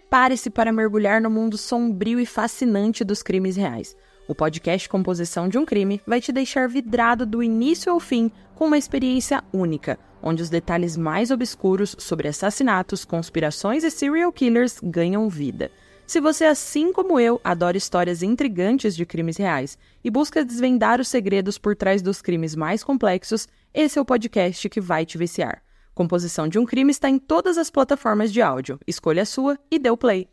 Prepare-se para mergulhar no mundo sombrio e fascinante dos crimes reais. O podcast Composição de um Crime vai te deixar vidrado do início ao fim com uma experiência única, onde os detalhes mais obscuros sobre assassinatos, conspirações e serial killers ganham vida. Se você, assim como eu, adora histórias intrigantes de crimes reais e busca desvendar os segredos por trás dos crimes mais complexos, esse é o podcast que vai te viciar. Composição de um Crime está em todas as plataformas de áudio. Escolha a sua e dê o play.